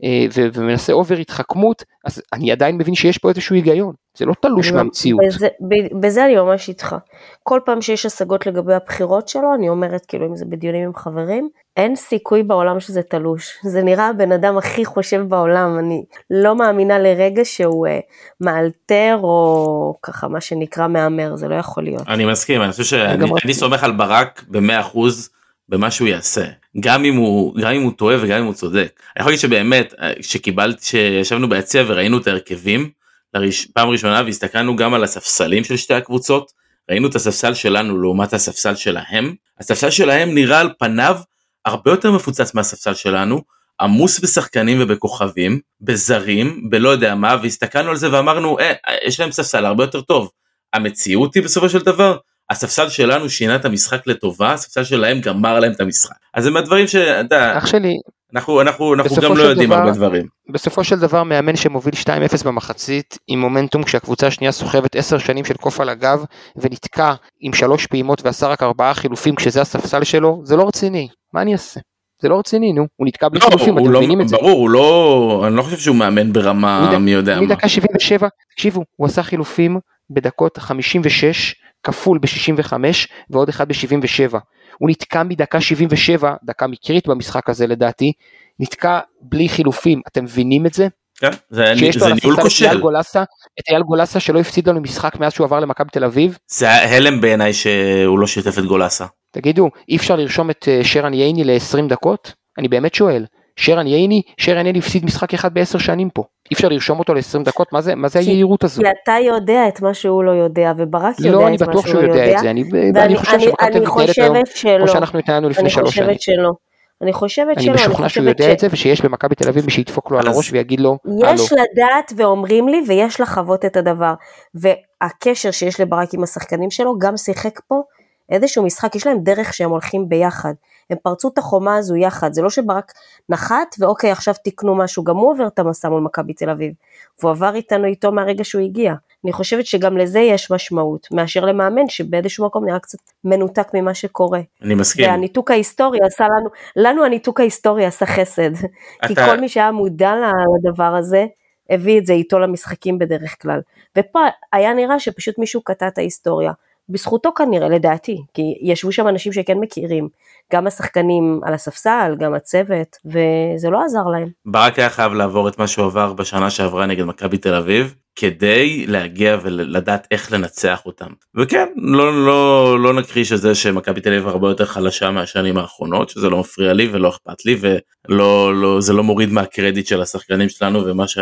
אה, ו- ומנסה אובר התחכמות, אז אני עדיין מבין שיש פה איזשהו היגיון, זה לא תלוש מהמציאות. בזה, ב- בזה אני ממש איתך. כל פעם שיש השגות לגבי הבחירות שלו, אני אומרת, כאילו, אם זה בדיונים עם חברים, אין סיכוי בעולם שזה תלוש. זה נראה הבן אדם הכי חושב בעולם, אני לא מאמינה לרגע שהוא אה, מאלתר או ככה, מה שנקרא מהמר, זה לא יכול להיות. אני מסכים אני חושב שאני סומך על ברק במאה אחוז במה שהוא יעשה גם אם הוא גם אם הוא טועה וגם אם הוא צודק. אני יכול להגיד שבאמת אה, שקיבלתי שישבנו ביציע וראינו את ההרכבים לראש, פעם ראשונה והסתכלנו גם על הספסלים של שתי הקבוצות ראינו את הספסל שלנו לעומת הספסל שלהם הספסל שלהם נראה על פניו הרבה יותר מפוצץ מהספסל שלנו עמוס בשחקנים ובכוכבים בזרים בלא יודע מה והסתכלנו על זה ואמרנו אה, יש להם ספסל הרבה יותר טוב. המציאות היא בסופו של דבר הספסל שלנו שינה את המשחק לטובה הספסל שלהם גמר להם את המשחק. אז זה מהדברים שאתה יודע, אח שלי, אנחנו אנחנו אנחנו גם לא יודעים דבר- הרבה דברים. בסופו של דבר מאמן שמוביל 2-0 במחצית עם מומנטום כשהקבוצה השנייה סוחבת 10 שנים של קוף על הגב ונתקע עם שלוש פעימות ועשה רק ארבעה חילופים כשזה הספסל שלו, זה לא רציני, מה אני אעשה? זה לא רציני נו, הוא נתקע בלי לא, חילופים, אתם לא, מבינים את זה. ברור הוא לא אני לא חושב שהוא מאמן ברמה מדק- מי יודע מה. מדקה 77, תקשיבו, הוא עשה חילופים בדקות 56 כפול ב-65 ועוד אחד ב-77. הוא נתקע מדקה 77, דקה מקרית במשחק הזה לדעתי, נתקע בלי חילופים, אתם מבינים את זה? כן, זה, שיש לו זה ניהול הספסל את אייל כושל גולסה, את אייל גולסה שלא הפסיד לנו משחק מאז שהוא עבר למכבי תל אביב. זה היה הלם בעיניי שהוא לא שיתף את גולסה תגידו, אי אפשר לרשום את אה, שרן ייני ל-20 דקות? אני באמת שואל. שרן ייני, שרן ייני הפסיד משחק אחד בעשר שנים פה. אי אפשר לרשום אותו ל-20 דקות? מה זה, מה זה היהירות הזו? כי אתה יודע את מה שהוא לא יודע, וברק יודע לא, אני את מה בטוח שהוא שהוא יודע יודע. את זה. אני, ואני אני חושב אני- אני אביב מתנהלת היום חושבת שלא. כמו שאנחנו התנהלנו לפני אני שלוש שנים. חושבת שלא. אני חושבת אני שלא, אני משוכנע שהוא יודע את זה ושיש במכבי תל אביב מי שידפוק לו על הראש ויגיד לו, הלו. יש לדעת ואומרים לי ויש לחוות את הדבר. והקשר שיש לברק עם השחקנים שלו גם שיחק פה איזשהו משחק, יש להם דרך שהם הולכים ביחד. הם פרצו את החומה הזו יחד, זה לא שברק נחת ואוקיי עכשיו תיקנו משהו, גם הוא עובר את המסע מול מכבי תל אביב. והוא עבר איתנו איתו מהרגע שהוא הגיע. אני חושבת שגם לזה יש משמעות, מאשר למאמן שבאיזשהו מקום נראה קצת מנותק ממה שקורה. אני מסכים והניתוק ההיסטורי עשה לנו, לנו הניתוק ההיסטורי עשה חסד. כי אתה- כל מי שהיה מודע לדבר הזה, הביא את זה איתו למשחקים בדרך כלל. ופה היה נראה שפשוט מישהו קטע את ההיסטוריה. בזכותו כנראה, לדעתי, כי ישבו שם אנשים שכן מכירים, גם השחקנים על הספסל, גם הצוות, וזה לא עזר להם. ברק היה חייב לעבור את מה שהוא עבר בשנה שעברה נגד מכבי תל אביב כדי להגיע ולדעת איך לנצח אותם וכן לא לא לא נכחיש את זה שמכבי תל אביב הרבה יותר חלשה מהשנים האחרונות שזה לא מפריע לי ולא אכפת לי ולא לא זה לא מוריד מהקרדיט של השחקנים שלנו ומה ש,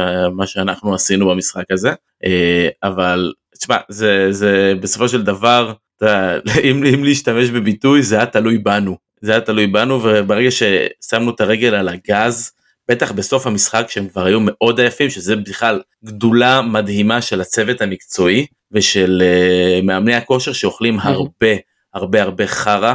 שאנחנו עשינו במשחק הזה אה, אבל תשמע זה זה בסופו של דבר אתה אם, אם להשתמש בביטוי זה היה תלוי בנו זה היה תלוי בנו וברגע ששמנו את הרגל על הגז בטח בסוף המשחק שהם כבר היו מאוד עייפים שזה בכלל גדולה מדהימה של הצוות המקצועי ושל uh, מאמני הכושר שאוכלים הרבה הרבה הרבה חרא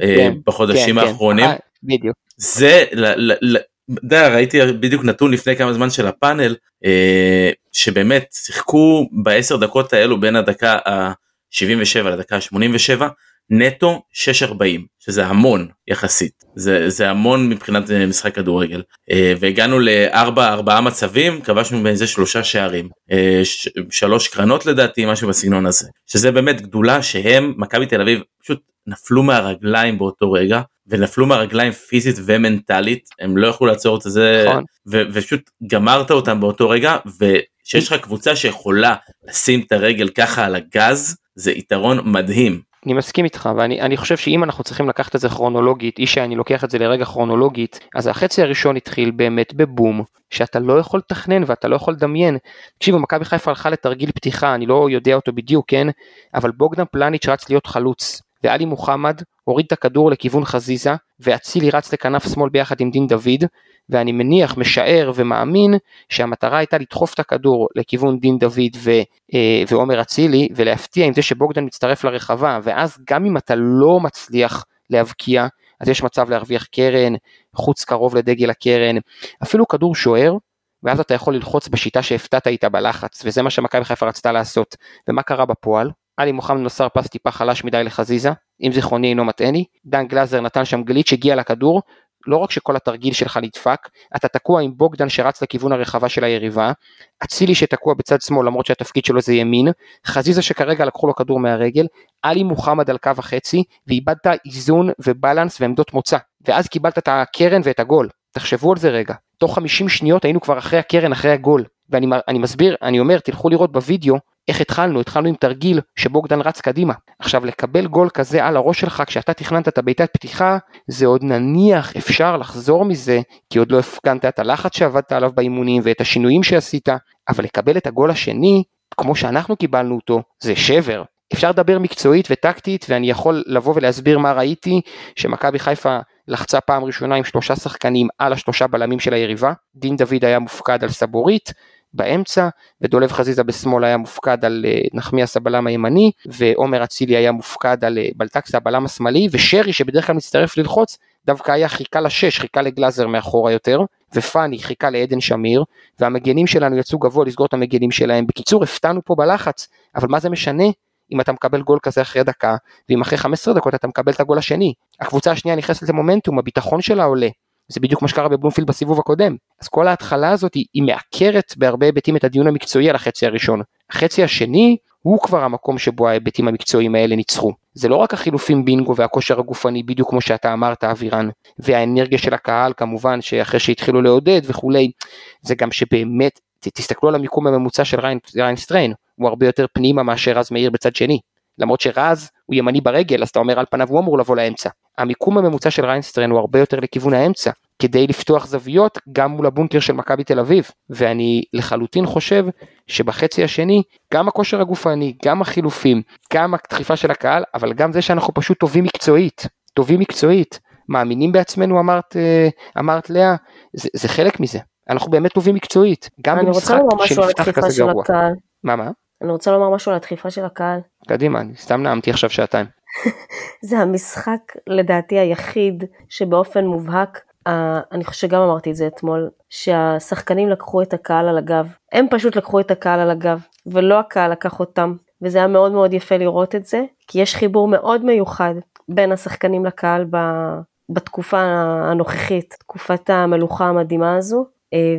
כן, בחודשים כן, כן. האחרונים בדיוק. זה ל- ל- ל- אתה יודע, ראיתי בדיוק נתון לפני כמה זמן של הפאנל אה, שבאמת שיחקו בעשר דקות האלו בין הדקה ה-77 לדקה ה-87 נטו 6.40 שזה המון יחסית. זה זה המון מבחינת אה, משחק כדורגל. אה, והגענו לארבע ארבעה מצבים כבשנו באיזה שלושה שערים. אה, ש- שלוש קרנות לדעתי משהו בסגנון הזה. שזה באמת גדולה שהם מכבי תל אביב פשוט נפלו מהרגליים באותו רגע ונפלו מהרגליים פיזית ומנטלית הם לא יכלו לעצור את זה נכון. ופשוט גמרת אותם באותו רגע ושיש לך קבוצה שיכולה לשים את הרגל ככה על הגז זה יתרון מדהים. אני מסכים איתך ואני חושב שאם אנחנו צריכים לקחת את זה כרונולוגית, איש שאני לוקח את זה לרגע כרונולוגית, אז החצי הראשון התחיל באמת בבום, שאתה לא יכול לתכנן ואתה לא יכול לדמיין. תקשיבו, מכבי חיפה הלכה לתרגיל פתיחה, אני לא יודע אותו בדיוק, כן? אבל בוגדן פלניץ' רץ להיות חלוץ, ואלי מוחמד הוריד את הכדור לכיוון חזיזה, ואצילי רץ לכנף שמאל ביחד עם דין דוד, ואני מניח, משער ומאמין שהמטרה הייתה לדחוף את הכדור לכיוון דין דוד ו, אה, ועומר אצילי ולהפתיע עם זה שבוגדן מצטרף לרחבה ואז גם אם אתה לא מצליח להבקיע אז יש מצב להרוויח קרן, חוץ קרוב לדגל הקרן, אפילו כדור שוער ואז אתה יכול ללחוץ בשיטה שהפתעת איתה בלחץ וזה מה שמכבי חיפה רצתה לעשות ומה קרה בפועל? עלי מוחמד מסר פס טיפה חלש מדי לחזיזה, אם זיכרוני אינו מטעני, דן גלאזר נתן שם גליץ', הגיע לכדור, לא רק שכל התרגיל שלך נדפק, אתה תקוע עם בוגדן שרץ לכיוון הרחבה של היריבה, אצילי שתקוע בצד שמאל למרות שהתפקיד שלו זה ימין, חזיזה שכרגע לקחו לו כדור מהרגל, עלי מוחמד על קו החצי, ואיבדת איזון ובלנס ועמדות מוצא, ואז קיבלת את הקרן ואת הגול. תחשבו על זה רגע, תוך 50 שניות היינו כבר אחרי הקרן, אחרי הגול. ואני מסביר, אני אומר, תלכו לראות בווידאו איך התחלנו? התחלנו עם תרגיל שבוגדן רץ קדימה. עכשיו לקבל גול כזה על הראש שלך כשאתה תכננת את הבעיטת פתיחה, זה עוד נניח אפשר לחזור מזה, כי עוד לא הפגנת את הלחץ שעבדת עליו באימונים ואת השינויים שעשית, אבל לקבל את הגול השני, כמו שאנחנו קיבלנו אותו, זה שבר. אפשר לדבר מקצועית וטקטית ואני יכול לבוא ולהסביר מה ראיתי, שמכבי חיפה לחצה פעם ראשונה עם שלושה שחקנים על השלושה בלמים של היריבה, דין דוד היה מופקד על סבורית, באמצע, ודולב חזיזה בשמאל היה מופקד על אה, נחמיאס הבלם הימני, ועומר אצילי היה מופקד על אה, בלטקס הבלם השמאלי, ושרי שבדרך כלל מצטרף ללחוץ, דווקא היה חיכה לשש, חיכה לגלאזר מאחורה יותר, ופאני חיכה לעדן שמיר, והמגנים שלנו יצאו גבוה לסגור את המגנים שלהם. בקיצור, הפתענו פה בלחץ, אבל מה זה משנה אם אתה מקבל גול כזה אחרי דקה, ואם אחרי 15 דקות אתה מקבל את הגול השני. הקבוצה השנייה נכנסת למומנטום, הביטחון שלה עולה. זה בדיוק מה שקרה בבלומפילד בסיבוב הקודם. אז כל ההתחלה הזאת היא, היא מעקרת בהרבה היבטים את הדיון המקצועי על החצי הראשון. החצי השני הוא כבר המקום שבו ההיבטים המקצועיים האלה ניצחו. זה לא רק החילופים בינגו והכושר הגופני בדיוק כמו שאתה אמרת אבירן, והאנרגיה של הקהל כמובן שאחרי שהתחילו לעודד וכולי, זה גם שבאמת, תסתכלו על המיקום הממוצע של ריין, ריין הוא הרבה יותר פנימה מאשר רז מאיר בצד שני. למרות שרז הוא ימני ברגל אז אתה אומר על פניו הוא אמור לבוא לאמצע. המיקום הממוצע של ריינסטרן הוא הרבה יותר לכיוון האמצע, כדי לפתוח זוויות גם מול הבונקר של מכבי תל אביב, ואני לחלוטין חושב שבחצי השני גם הכושר הגופני, גם החילופים, גם הדחיפה של הקהל, אבל גם זה שאנחנו פשוט טובים מקצועית, טובים מקצועית, מאמינים בעצמנו אמרת, אה, אמרת לאה, זה, זה חלק מזה, אנחנו באמת טובים מקצועית, גם במשחק שנפתח כזה גרוע. מה מה? אני רוצה לומר משהו על הדחיפה של הקהל. קדימה, אני סתם נאמתי עכשיו שעתיים. זה המשחק לדעתי היחיד שבאופן מובהק, uh, אני חושבת שגם אמרתי את זה אתמול, שהשחקנים לקחו את הקהל על הגב. הם פשוט לקחו את הקהל על הגב, ולא הקהל לקח אותם. וזה היה מאוד מאוד יפה לראות את זה, כי יש חיבור מאוד מיוחד בין השחקנים לקהל ב... בתקופה הנוכחית, תקופת המלוכה המדהימה הזו, אה,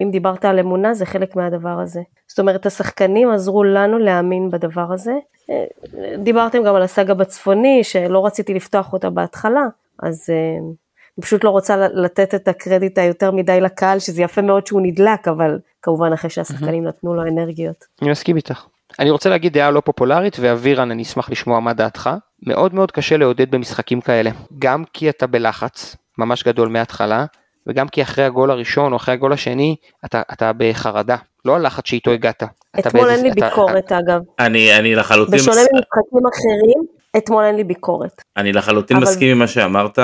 ואם דיברת על אמונה זה חלק מהדבר הזה. זאת אומרת, השחקנים עזרו לנו להאמין בדבר הזה. דיברתם גם על הסאגה בצפוני, שלא רציתי לפתוח אותה בהתחלה, אז אה, אני פשוט לא רוצה לתת את הקרדיט היותר מדי לקהל, שזה יפה מאוד שהוא נדלק, אבל כמובן אחרי שהשחקנים נתנו לו אנרגיות. אני מסכים איתך. אני רוצה להגיד דעה לא פופולרית, ואבירן, אני אשמח לשמוע מה דעתך. מאוד מאוד קשה לעודד במשחקים כאלה, גם כי אתה בלחץ ממש גדול מההתחלה, וגם כי אחרי הגול הראשון או אחרי הגול השני, אתה, אתה בחרדה. לא הלחץ שאיתו הגעת. אתמול אין לי ביקורת אגב. אני, אני לחלוטין... בשונה ממשחקים אחרים, אתמול אין לי ביקורת. אני לחלוטין מסכים עם מה שאמרת.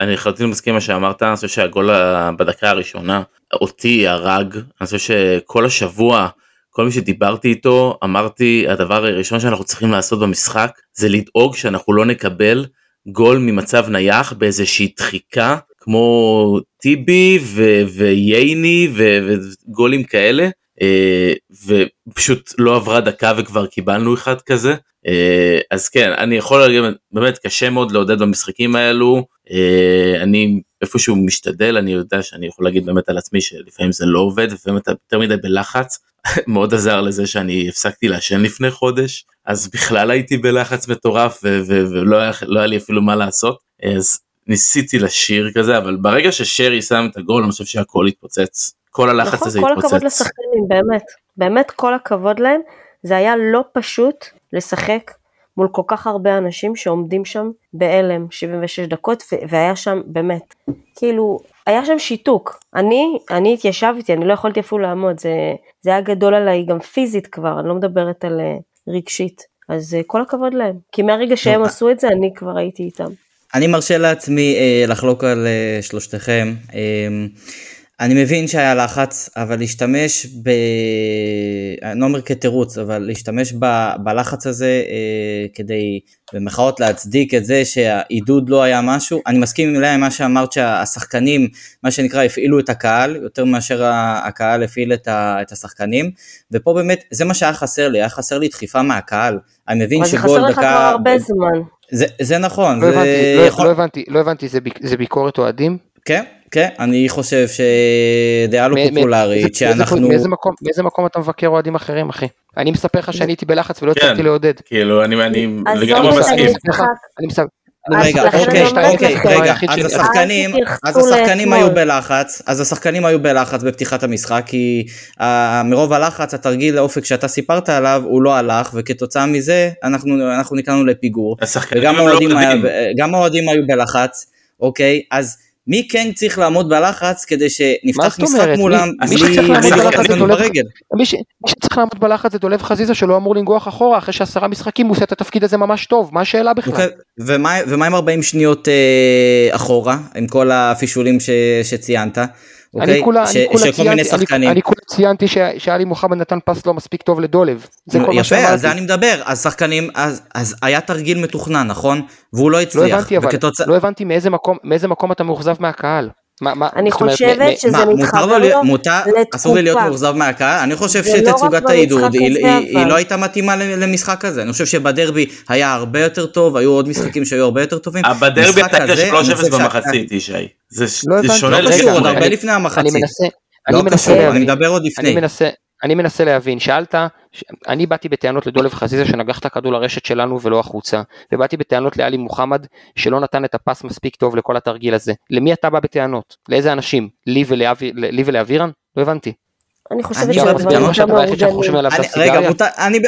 אני לחלוטין מסכים עם מה שאמרת, אני חושב שהגול בדקה הראשונה אותי הרג, אני חושב שכל השבוע, כל מי שדיברתי איתו, אמרתי הדבר הראשון שאנחנו צריכים לעשות במשחק זה לדאוג שאנחנו לא נקבל גול ממצב נייח באיזושהי דחיקה כמו טיבי וייני וגולים כאלה אה, ופשוט לא עברה דקה וכבר קיבלנו אחד כזה. אה, אז כן אני יכול להגיד באמת קשה מאוד לעודד במשחקים האלו. אה, אני איפשהו משתדל אני יודע שאני יכול להגיד באמת על עצמי שלפעמים זה לא עובד לפעמים אתה יותר מדי בלחץ. מאוד עזר לזה שאני הפסקתי לעשן לפני חודש אז בכלל הייתי בלחץ מטורף ולא היה, לא היה לי אפילו מה לעשות. אז ניסיתי לשיר כזה אבל ברגע ששרי שם את הגול אני חושב שהכל התפוצץ כל הלחץ נכון, הזה כל התפוצץ. כל הכבוד לשחקנים באמת באמת כל הכבוד להם זה היה לא פשוט לשחק מול כל כך הרבה אנשים שעומדים שם בהלם 76 דקות, והיה שם באמת, כאילו, היה שם שיתוק. אני, אני התיישבתי, אני לא יכולתי אפילו לעמוד, זה, זה היה גדול עליי גם פיזית כבר, אני לא מדברת על אה, רגשית. אז אה, כל הכבוד להם, כי מהרגע שהם לא, עשו את זה, אני כבר הייתי איתם. אני מרשה לעצמי אה, לחלוק על אה, שלושתכם. אה, אני מבין שהיה לחץ, אבל להשתמש ב... אני לא אומר כתירוץ, אבל להשתמש ב... בלחץ הזה אה, כדי במחאות להצדיק את זה שהעידוד לא היה משהו. אני מסכים עם מה שאמרת שהשחקנים, מה שנקרא, הפעילו את הקהל, יותר מאשר הקהל הפעיל את, ה... את השחקנים, ופה באמת, זה מה שהיה חסר לי, היה חסר לי דחיפה מהקהל. אני מבין שגול דקה... אבל זה חסר לך כבר הרבה זמן. זה, זה נכון. לא, זה הבנתי, לא, יכול... לא הבנתי, לא הבנתי, זה, ביק, זה ביקורת אוהדים? כן, כן, אני חושב שדעה לא פופולרית, שאנחנו... מאיזה מקום, מאיזה מקום אתה מבקר אוהדים אחרים, אחי? אני מספר לך שאני הייתי בלחץ ולא הצלחתי כן, לעודד. כאילו, אני לגמרי לא מסכים. אני. רגע, אוקיי, אוקיי, רגע, אז השחקנים, אז השחקנים היו בלחץ, אז השחקנים היו בלחץ בפתיחת המשחק, כי מרוב הלחץ, התרגיל לאופק שאתה סיפרת עליו, הוא לא הלך, וכתוצאה מזה, אנחנו נקלענו לפיגור. השחקנים הם לא האוהדים היו בלחץ, אוקיי, אז מי כן צריך לעמוד בלחץ כדי שנפתח משחק מולם בלי ללחץ לנו ברגל? מי שצריך לעמוד בלחץ זה דולב חזיזה שלא אמור לנגוח אחורה אחרי שעשרה משחקים הוא עושה את התפקיד הזה ממש טוב מה השאלה בכלל? אוקיי, ומה עם 40 שניות אה, אחורה עם כל הפישולים שציינת? אוקיי? אני כולה, ש, אני כולה ציינתי, שחקנים... אני, אני כולה ציינתי שאלי מוחמד נתן פס לא מספיק טוב לדולב. זה כל מה שאמרתי. יפה, על זה אני מדבר. אז שחקנים, אז, אז היה תרגיל מתוכנן, נכון? והוא לא הצליח. לא הבנתי, אבל, וכתוצ... לא הבנתי מאיזה מקום, מאיזה מקום אתה מאוכזב מהקהל. מה, מה, אני חושבת אומרת, שזה מה, מתחבר לו לתקופה. אסור לי להיות מאוכזב מהקהל? אני חושב לא שתצוגת העידוד היא, היא, היא לא הייתה מתאימה למשחק הזה. אני חושב שבדרבי היה הרבה יותר טוב, היו עוד משחקים שהיו הרבה יותר טובים. בדרבי הייתה 3-0 במחצית, ישי. זה לא שונה לגמרי. עוד הרבה לפני המחצית. לא קשור, אני מדבר עוד לפני. אני מנסה להבין, שאלת, אני באתי בטענות לדולב חזיזה שנגח את הכדור לרשת שלנו ולא החוצה, ובאתי בטענות לאלי מוחמד שלא נתן את הפס מספיק טוב לכל התרגיל הזה. למי אתה בא בטענות? לאיזה אנשים? לי ולאבירן? לא הבנתי. אני חושבת שהדברים גם מאורגנים. רגע,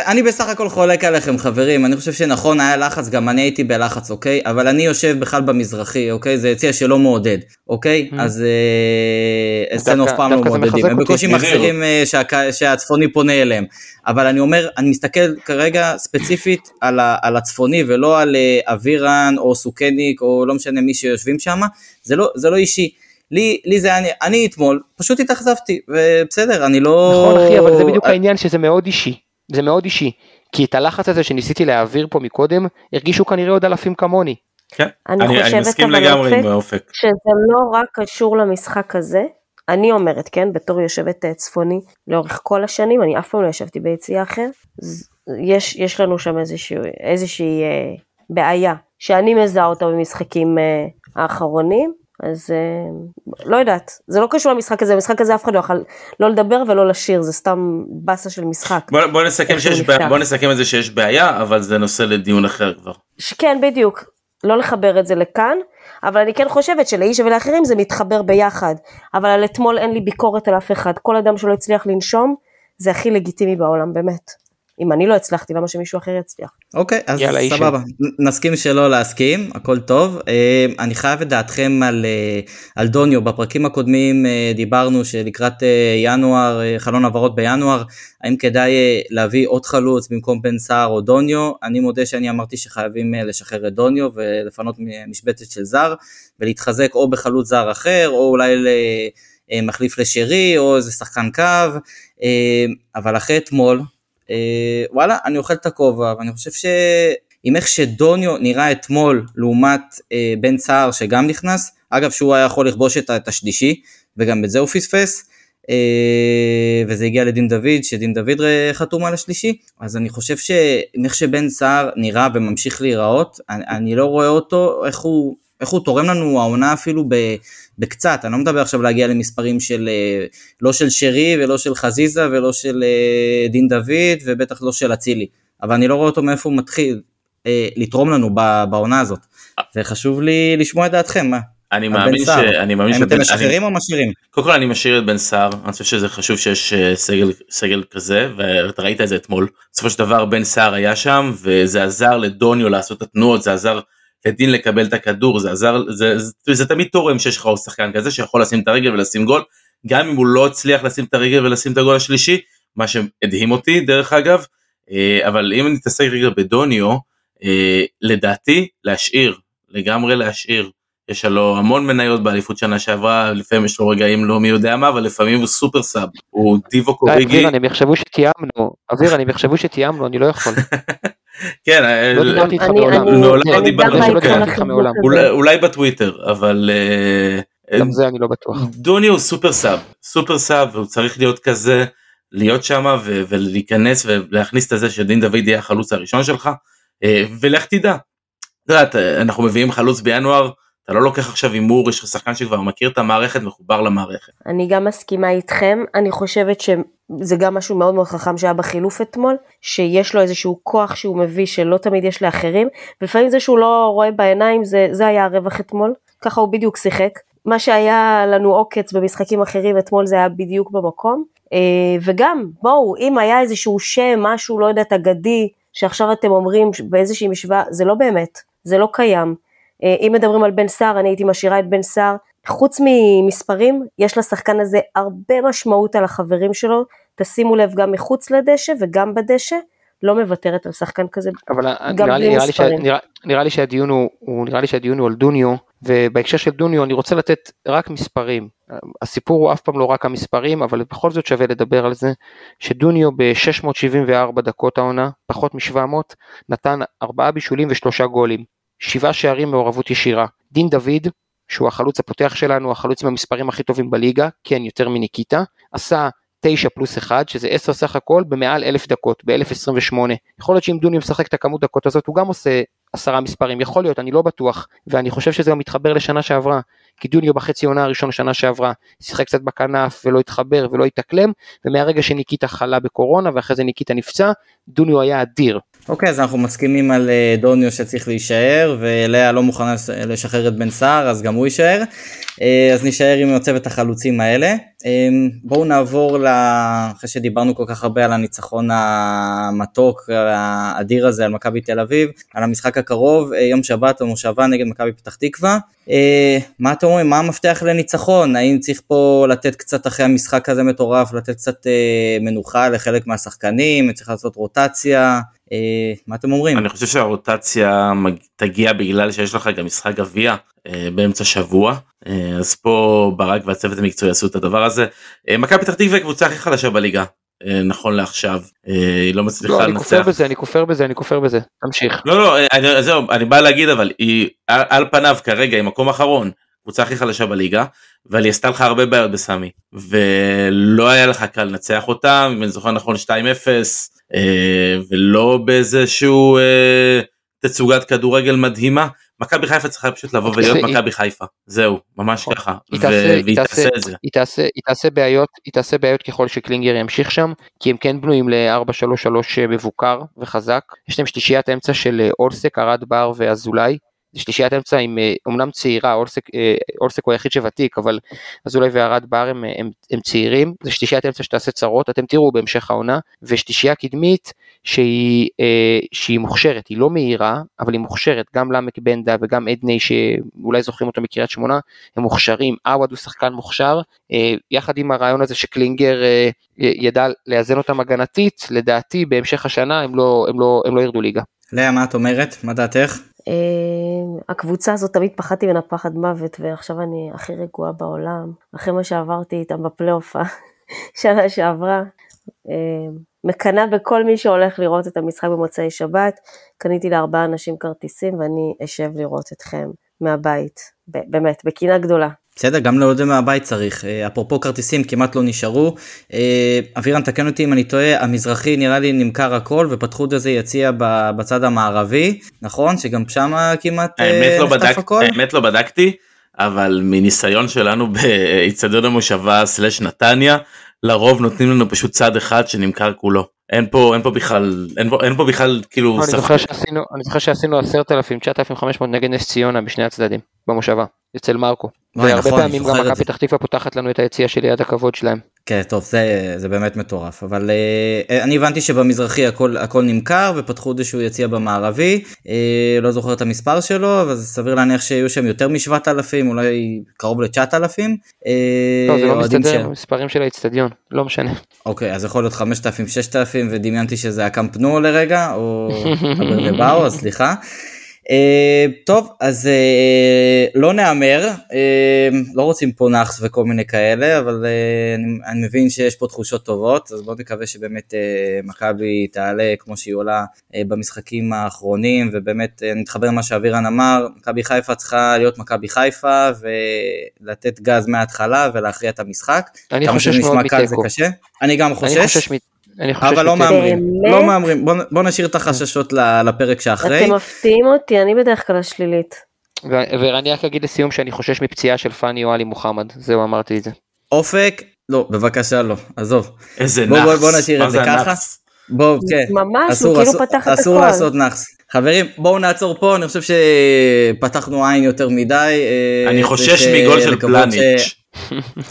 אני בסך הכל חולק עליכם חברים, אני חושב שנכון היה לחץ, גם אני הייתי בלחץ, אוקיי? אבל אני יושב בכלל במזרחי, אוקיי? זה יציע שלא מעודד, אוקיי? Mm. אז אה, אצלנו אף פעם לא מעודדים, הם בקושי מחזירים אה, שהצפוני פונה אליהם. אבל אני אומר, אני מסתכל כרגע ספציפית על הצפוני ולא על אה, אבירן או סוכניק או לא משנה מי שיושבים שם, לא, זה לא אישי. לי, לי זה אני, אני אתמול פשוט התאכזבתי, ובסדר, אני לא... נכון אחי, אבל זה בדיוק העניין שזה מאוד אישי, זה מאוד אישי. כי את הלחץ הזה שניסיתי להעביר פה מקודם, הרגישו כנראה עוד אלפים כמוני. כן, אני, אני, אני מסכים לגמרי עם האופק. שזה לא רק קשור למשחק הזה, אני אומרת, כן, בתור יושבת אה, צפוני לאורך כל השנים, אני אף פעם לא ישבתי ביציאה אחר, יש, יש לנו שם איזושהי, איזושהי אה, בעיה, שאני מזהה אותה במשחקים אה, האחרונים, אז אה, לא יודעת, זה לא קשור למשחק הזה, במשחק הזה אף אחד לא יכול לא לדבר ולא לשיר, זה סתם באסה של משחק. בוא, בוא, נסכם, שיש בעיה, בוא נסכם את זה שיש בעיה, אבל זה נושא לדיון אחר כבר. כן, בדיוק, לא לחבר את זה לכאן, אבל אני כן חושבת שלאיש ולאחרים זה מתחבר ביחד, אבל על אתמול אין לי ביקורת על אף אחד, כל אדם שלא הצליח לנשום, זה הכי לגיטימי בעולם, באמת. אם אני לא הצלחתי, למה שמישהו אחר יצליח? אוקיי, אז יאללה, סבבה. נסכים שלא להסכים, הכל טוב. אה, אני חייב את דעתכם על, אה, על דוניו. בפרקים הקודמים אה, דיברנו שלקראת ינואר, חלון העברות בינואר, האם כדאי להביא עוד חלוץ במקום בן סער או דוניו? אני מודה שאני אמרתי שחייבים לשחרר את דוניו ולפנות משבצת של זר, ולהתחזק או בחלוץ זר אחר, או אולי מחליף לשרי, או איזה שחקן קו. אבל אחרי אתמול, וואלה, אני אוכל את הכובע, ואני חושב שעם איך שדוניו נראה אתמול לעומת אה, בן סער שגם נכנס, אגב שהוא היה יכול לכבוש את, את השלישי, וגם את זה הוא פספס, אה, וזה הגיע לדין דוד, שדין דוד חתום על השלישי, אז אני חושב שעם איך שבן סער נראה וממשיך להיראות, אני, אני לא רואה אותו, איך הוא, איך הוא תורם לנו העונה אפילו ב, בקצת, אני לא מדבר עכשיו להגיע למספרים של, אה, לא של שרי ולא של חזיזה ולא של אה, דין דוד ובטח לא של אצילי, אבל אני לא רואה אותו מאיפה הוא מתחיל אה, לתרום לנו בעונה הזאת, וחשוב לי לשמוע את דעתכם, מה? אני מאמין ש... אני מאמין האם אתם משחררים או משאירים? קודם כל אני משאיר את בן סער, אני חושב שזה חשוב שיש סגל, סגל כזה, ואתה ראית את זה אתמול. בסופו של דבר בן סער היה שם, וזה עזר לדוניו לעשות את התנועות, זה עזר לדין לקבל את הכדור, זה עזר, זה, זה, זה תמיד תורם שיש לך עוד שחקן כזה שיכול לשים את הרגל ולשים גול, גם אם הוא לא הצליח לשים את הרגל ולשים את הגול השלישי, מה שהדהים אותי דרך אגב, אה, אבל אם נתעסק רגע בדוניו, אה, לדעתי להשאיר, לגמרי להשאיר. יש לו המון מניות באליפות שנה שעברה, לפעמים יש לו רגעים לא מי יודע מה, אבל לפעמים הוא סופר סאב, הוא דיוו קוריגי, אוויר, הם יחשבו שתיאמנו, אוויר, הם יחשבו שתיאמנו, אני לא יכול. כן, אה, לא דיברתי איתך אני- מעולם. לא אני דיברנו. אולי- בטוויטר, אבל אה, גם זה אני לא בטוח. דוני הוא סופר סאב, סופר סאב, והוא צריך להיות כזה, להיות שם ולהיכנס ולהכניס את זה שדין דוד יהיה החלוץ הראשון שלך, אה, ולך תדע. את יודעת, אה, אנחנו מביאים חלוץ בינואר, אתה לא לוקח עכשיו הימור, יש לך שחקן שכבר מכיר את המערכת, מחובר למערכת. אני גם מסכימה איתכם, אני חושבת שזה גם משהו מאוד מאוד חכם שהיה בחילוף אתמול, שיש לו איזשהו כוח שהוא מביא שלא תמיד יש לאחרים, ולפעמים זה שהוא לא רואה בעיניים, זה, זה היה הרווח אתמול, ככה הוא בדיוק שיחק. מה שהיה לנו עוקץ במשחקים אחרים אתמול זה היה בדיוק במקום. אה, וגם, בואו, אם היה איזשהו שם, משהו, לא יודעת, אגדי, שעכשיו אתם אומרים באיזושהי משוואה, זה לא באמת, זה לא קיים. אה, אם מדברים על בן סער, אני הייתי משאירה את בן סער. חוץ ממספרים, יש לשחקן הזה הרבה משמעות על החברים שלו. תשימו לב גם מחוץ לדשא וגם בדשא, לא מוותרת על שחקן כזה. אבל גם נראה לי, בלי נראה, לי שה, מספרים. נראה, נראה לי שהדיון הוא, הוא נראה לי שהדיון הוא על דוניו ובהקשר של דוניו אני רוצה לתת רק מספרים הסיפור הוא אף פעם לא רק המספרים אבל בכל זאת שווה לדבר על זה שדוניו ב-674 דקות העונה פחות מ-700 נתן 4 בישולים ושלושה גולים 7 שערים מעורבות ישירה דין דוד שהוא החלוץ הפותח שלנו החלוץ עם המספרים הכי טובים בליגה כן יותר מניקיטה עשה 9 פלוס 1 שזה 10 סך הכל במעל 1000 דקות ב-1028 יכול להיות שאם דוניו משחק את הכמות דקות הזאת הוא גם עושה עשרה מספרים. יכול להיות אני לא בטוח ואני חושב שזה גם מתחבר לשנה שעברה כי דוניו בחצי עונה הראשון שנה שעברה שיחק קצת בכנף ולא התחבר ולא התאקלם ומהרגע שניקיטה חלה בקורונה ואחרי זה ניקיטה נפצע דוניו היה אדיר. אוקיי אז אנחנו מסכימים על אה, דוניו שצריך להישאר ולאה לא מוכנה לש- לשחרר את בן סער אז גם הוא יישאר. אה, אז נישאר עם מצבת החלוצים האלה. אה, בואו נעבור ל... אחרי שדיברנו כל כך הרבה על הניצחון המתוק האדיר הזה על מכבי תל אביב על המשחק הקרוב יום שבת במושבה נגד מכבי פתח תקווה. מה אתם אומרים מה המפתח לניצחון האם צריך פה לתת קצת אחרי המשחק הזה מטורף לתת קצת אה, מנוחה לחלק מהשחקנים צריך לעשות רוטציה אה, מה אתם אומרים? אני חושב שהרוטציה מג- תגיע בגלל שיש לך גם משחק גביע אה, באמצע שבוע אה, אז פה ברק והצוות המקצועי עשו את הדבר הזה. אה, מכבי פתח תקווה היא הקבוצה הכי חלשה בליגה אה, נכון לעכשיו אה, היא לא מצליחה לא, אני כופר לנצח. בזה אני כופר בזה אני כופר בזה תמשיך. לא לא אה, אני, זהו אני בא להגיד אבל היא על, על פניו כרגע היא מקום אחרון קבוצה הכי חלשה בליגה אבל היא עשתה לך הרבה בעיות בסמי ולא היה לך קל לנצח אותה אם אני זוכר נכון 2-0 אה, ולא באיזשהו אה, תצוגת כדורגל מדהימה מכבי חיפה צריכה פשוט לבוא ולהיות היא- מכבי חיפה זהו ממש ככה תעשה- היא והיא תעשה- את זה. היא תעשה, בעיות, ככל שקלינגר ימשיך שם, כי הם כן בנויים ל-4-3-3 מבוקר וחזק. יש להם שלישיית אמצע של אה, אולסק, ארד בר ואזולאי. שלישיית אמצע עם אה, אומנם צעירה, אולסק, אה, אולסק הוא היחיד שוותיק, אבל אזולאי וארד בר הם, הם, הם צעירים. זה שלישיית אמצע שתעשה צרות, אתם תראו בהמשך העונה. ושלישייה קדמית שהיא, אה, שהיא מוכשרת, היא לא מהירה, אבל היא מוכשרת, גם למק בנדה וגם עדני שאולי זוכרים אותו מקריית שמונה, הם מוכשרים, עווד הוא שחקן מוכשר, אה, יחד עם הרעיון הזה שקלינגר אה, ידע לאזן אותם הגנתית, לדעתי בהמשך השנה הם לא, הם לא, הם לא ירדו ליגה. לאה מה את אומרת? מה דעתך? אה, הקבוצה הזאת תמיד פחדתי ממנה פחד מוות, ועכשיו אני הכי רגועה בעולם, אחרי מה שעברתי איתם בפלייאוף שנה שעברה. אה, מקנאה בכל מי שהולך לראות את המשחק במוצאי שבת. קניתי לארבעה אנשים כרטיסים ואני אשב לראות אתכם מהבית, באמת, בקינה גדולה. בסדר, גם לאוהדים מהבית צריך. אה, אפרופו כרטיסים, כמעט לא נשארו. אה, אבירן, תקן אותי אם אני טועה, המזרחי נראה לי נמכר הכל, ופתחו את איזה יציע בצד המערבי, נכון? שגם שמה כמעט אה, לא, נחטף בדק, הכל? האמת לא בדקתי אבל מניסיון שלנו באיצטדיון המושבה סלש נתניה לרוב נותנים לנו פשוט צד אחד שנמכר כולו אין פה אין פה בכלל אין פה אין פה בכלל כאילו אני זוכר. שעשינו אני זוכר שעשינו 10,000 9,500 נגד נס ציונה בשני הצדדים במושבה אצל מרקו. והרבה נכון, פעמים גם מכבי. פתח תקווה פותחת לנו את היציאה של יד הכבוד שלהם. כן, טוב, זה, זה באמת מטורף, אבל אה, אני הבנתי שבמזרחי הכל, הכל נמכר ופתחו איזשהו יציע במערבי, אה, לא זוכר את המספר שלו, אבל זה סביר להניח שיהיו שם יותר מ-7,000, אולי קרוב ל-9,000. אה, לא זה לא מסתדר ש- עם המספרים של האיצטדיון לא משנה. אוקיי, אז יכול להיות 5,000, 6,000, ודמיינתי שזה הקאמפ נו לרגע, או הברנבאו, אז סליחה. Uh, טוב, אז uh, לא נהמר, uh, לא רוצים פה נאחס וכל מיני כאלה, אבל uh, אני, אני מבין שיש פה תחושות טובות, אז בואו נקווה שבאמת uh, מכבי תעלה כמו שהיא עולה uh, במשחקים האחרונים, ובאמת uh, נתחבר למה שאבירן אמר, מכבי חיפה צריכה להיות מכבי חיפה, ולתת גז מההתחלה ולהכריע את המשחק. אני חושש מאוד מתיקו. אני גם אני חושש, חושש מ- אני חושש אבל לא. מהמרים? לא מהמרים, בוא, בוא נשאיר את החששות ל- לפרק שאחרי. אתם מפתיעים אותי, אני בדרך כלל השלילית. ו- ואני רק אגיד לסיום שאני חושש מפציעה של פאני או עלי מוחמד זהו אמרתי את זה. אופק, לא, בבקשה לא, עזוב. איזה בוא- נאחס. בוא- בוא נשאיר את זה זה ככה. בואו, כן. ממש, אסור, הוא כאילו אסור, פתח את אסור הכל. לעשות נאחס. חברים, בואו נעצור פה, אני חושב שפתחנו עין יותר מדי. אה, אני חושש אה, מגול של פלניץ'. ש-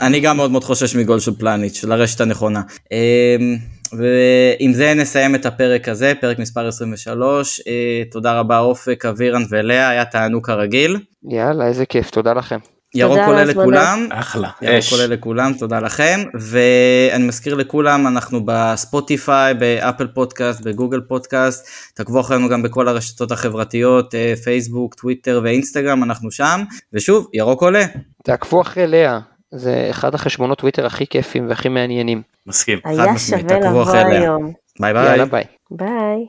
אני גם מאוד מאוד חושש מגול של פלניץ', לרשת הנכונה. ועם זה נסיים את הפרק הזה, פרק מספר 23. אה, תודה רבה אופק, אבירן ולאה, היה תענוג כרגיל. יאללה איזה כיף תודה לכם. ירוק ההזמנה. לכולם. אחלה. ירוק אש. עולה לכולם, תודה לכם, ואני מזכיר לכולם, אנחנו בספוטיפיי, באפל פודקאסט, בגוגל פודקאסט, תעקבו אחרינו גם בכל הרשתות החברתיות, אה, פייסבוק, טוויטר ואינסטגרם, אנחנו שם, ושוב, ירוק עולה. תעקבו אחרי לאה זה אחד החשבונות טוויטר הכי כיפים והכי מעניינים. מסכים. היה משמעית, שווה תעקבו לבוא. היום. ביי ביי. יאללה ביי. ביי.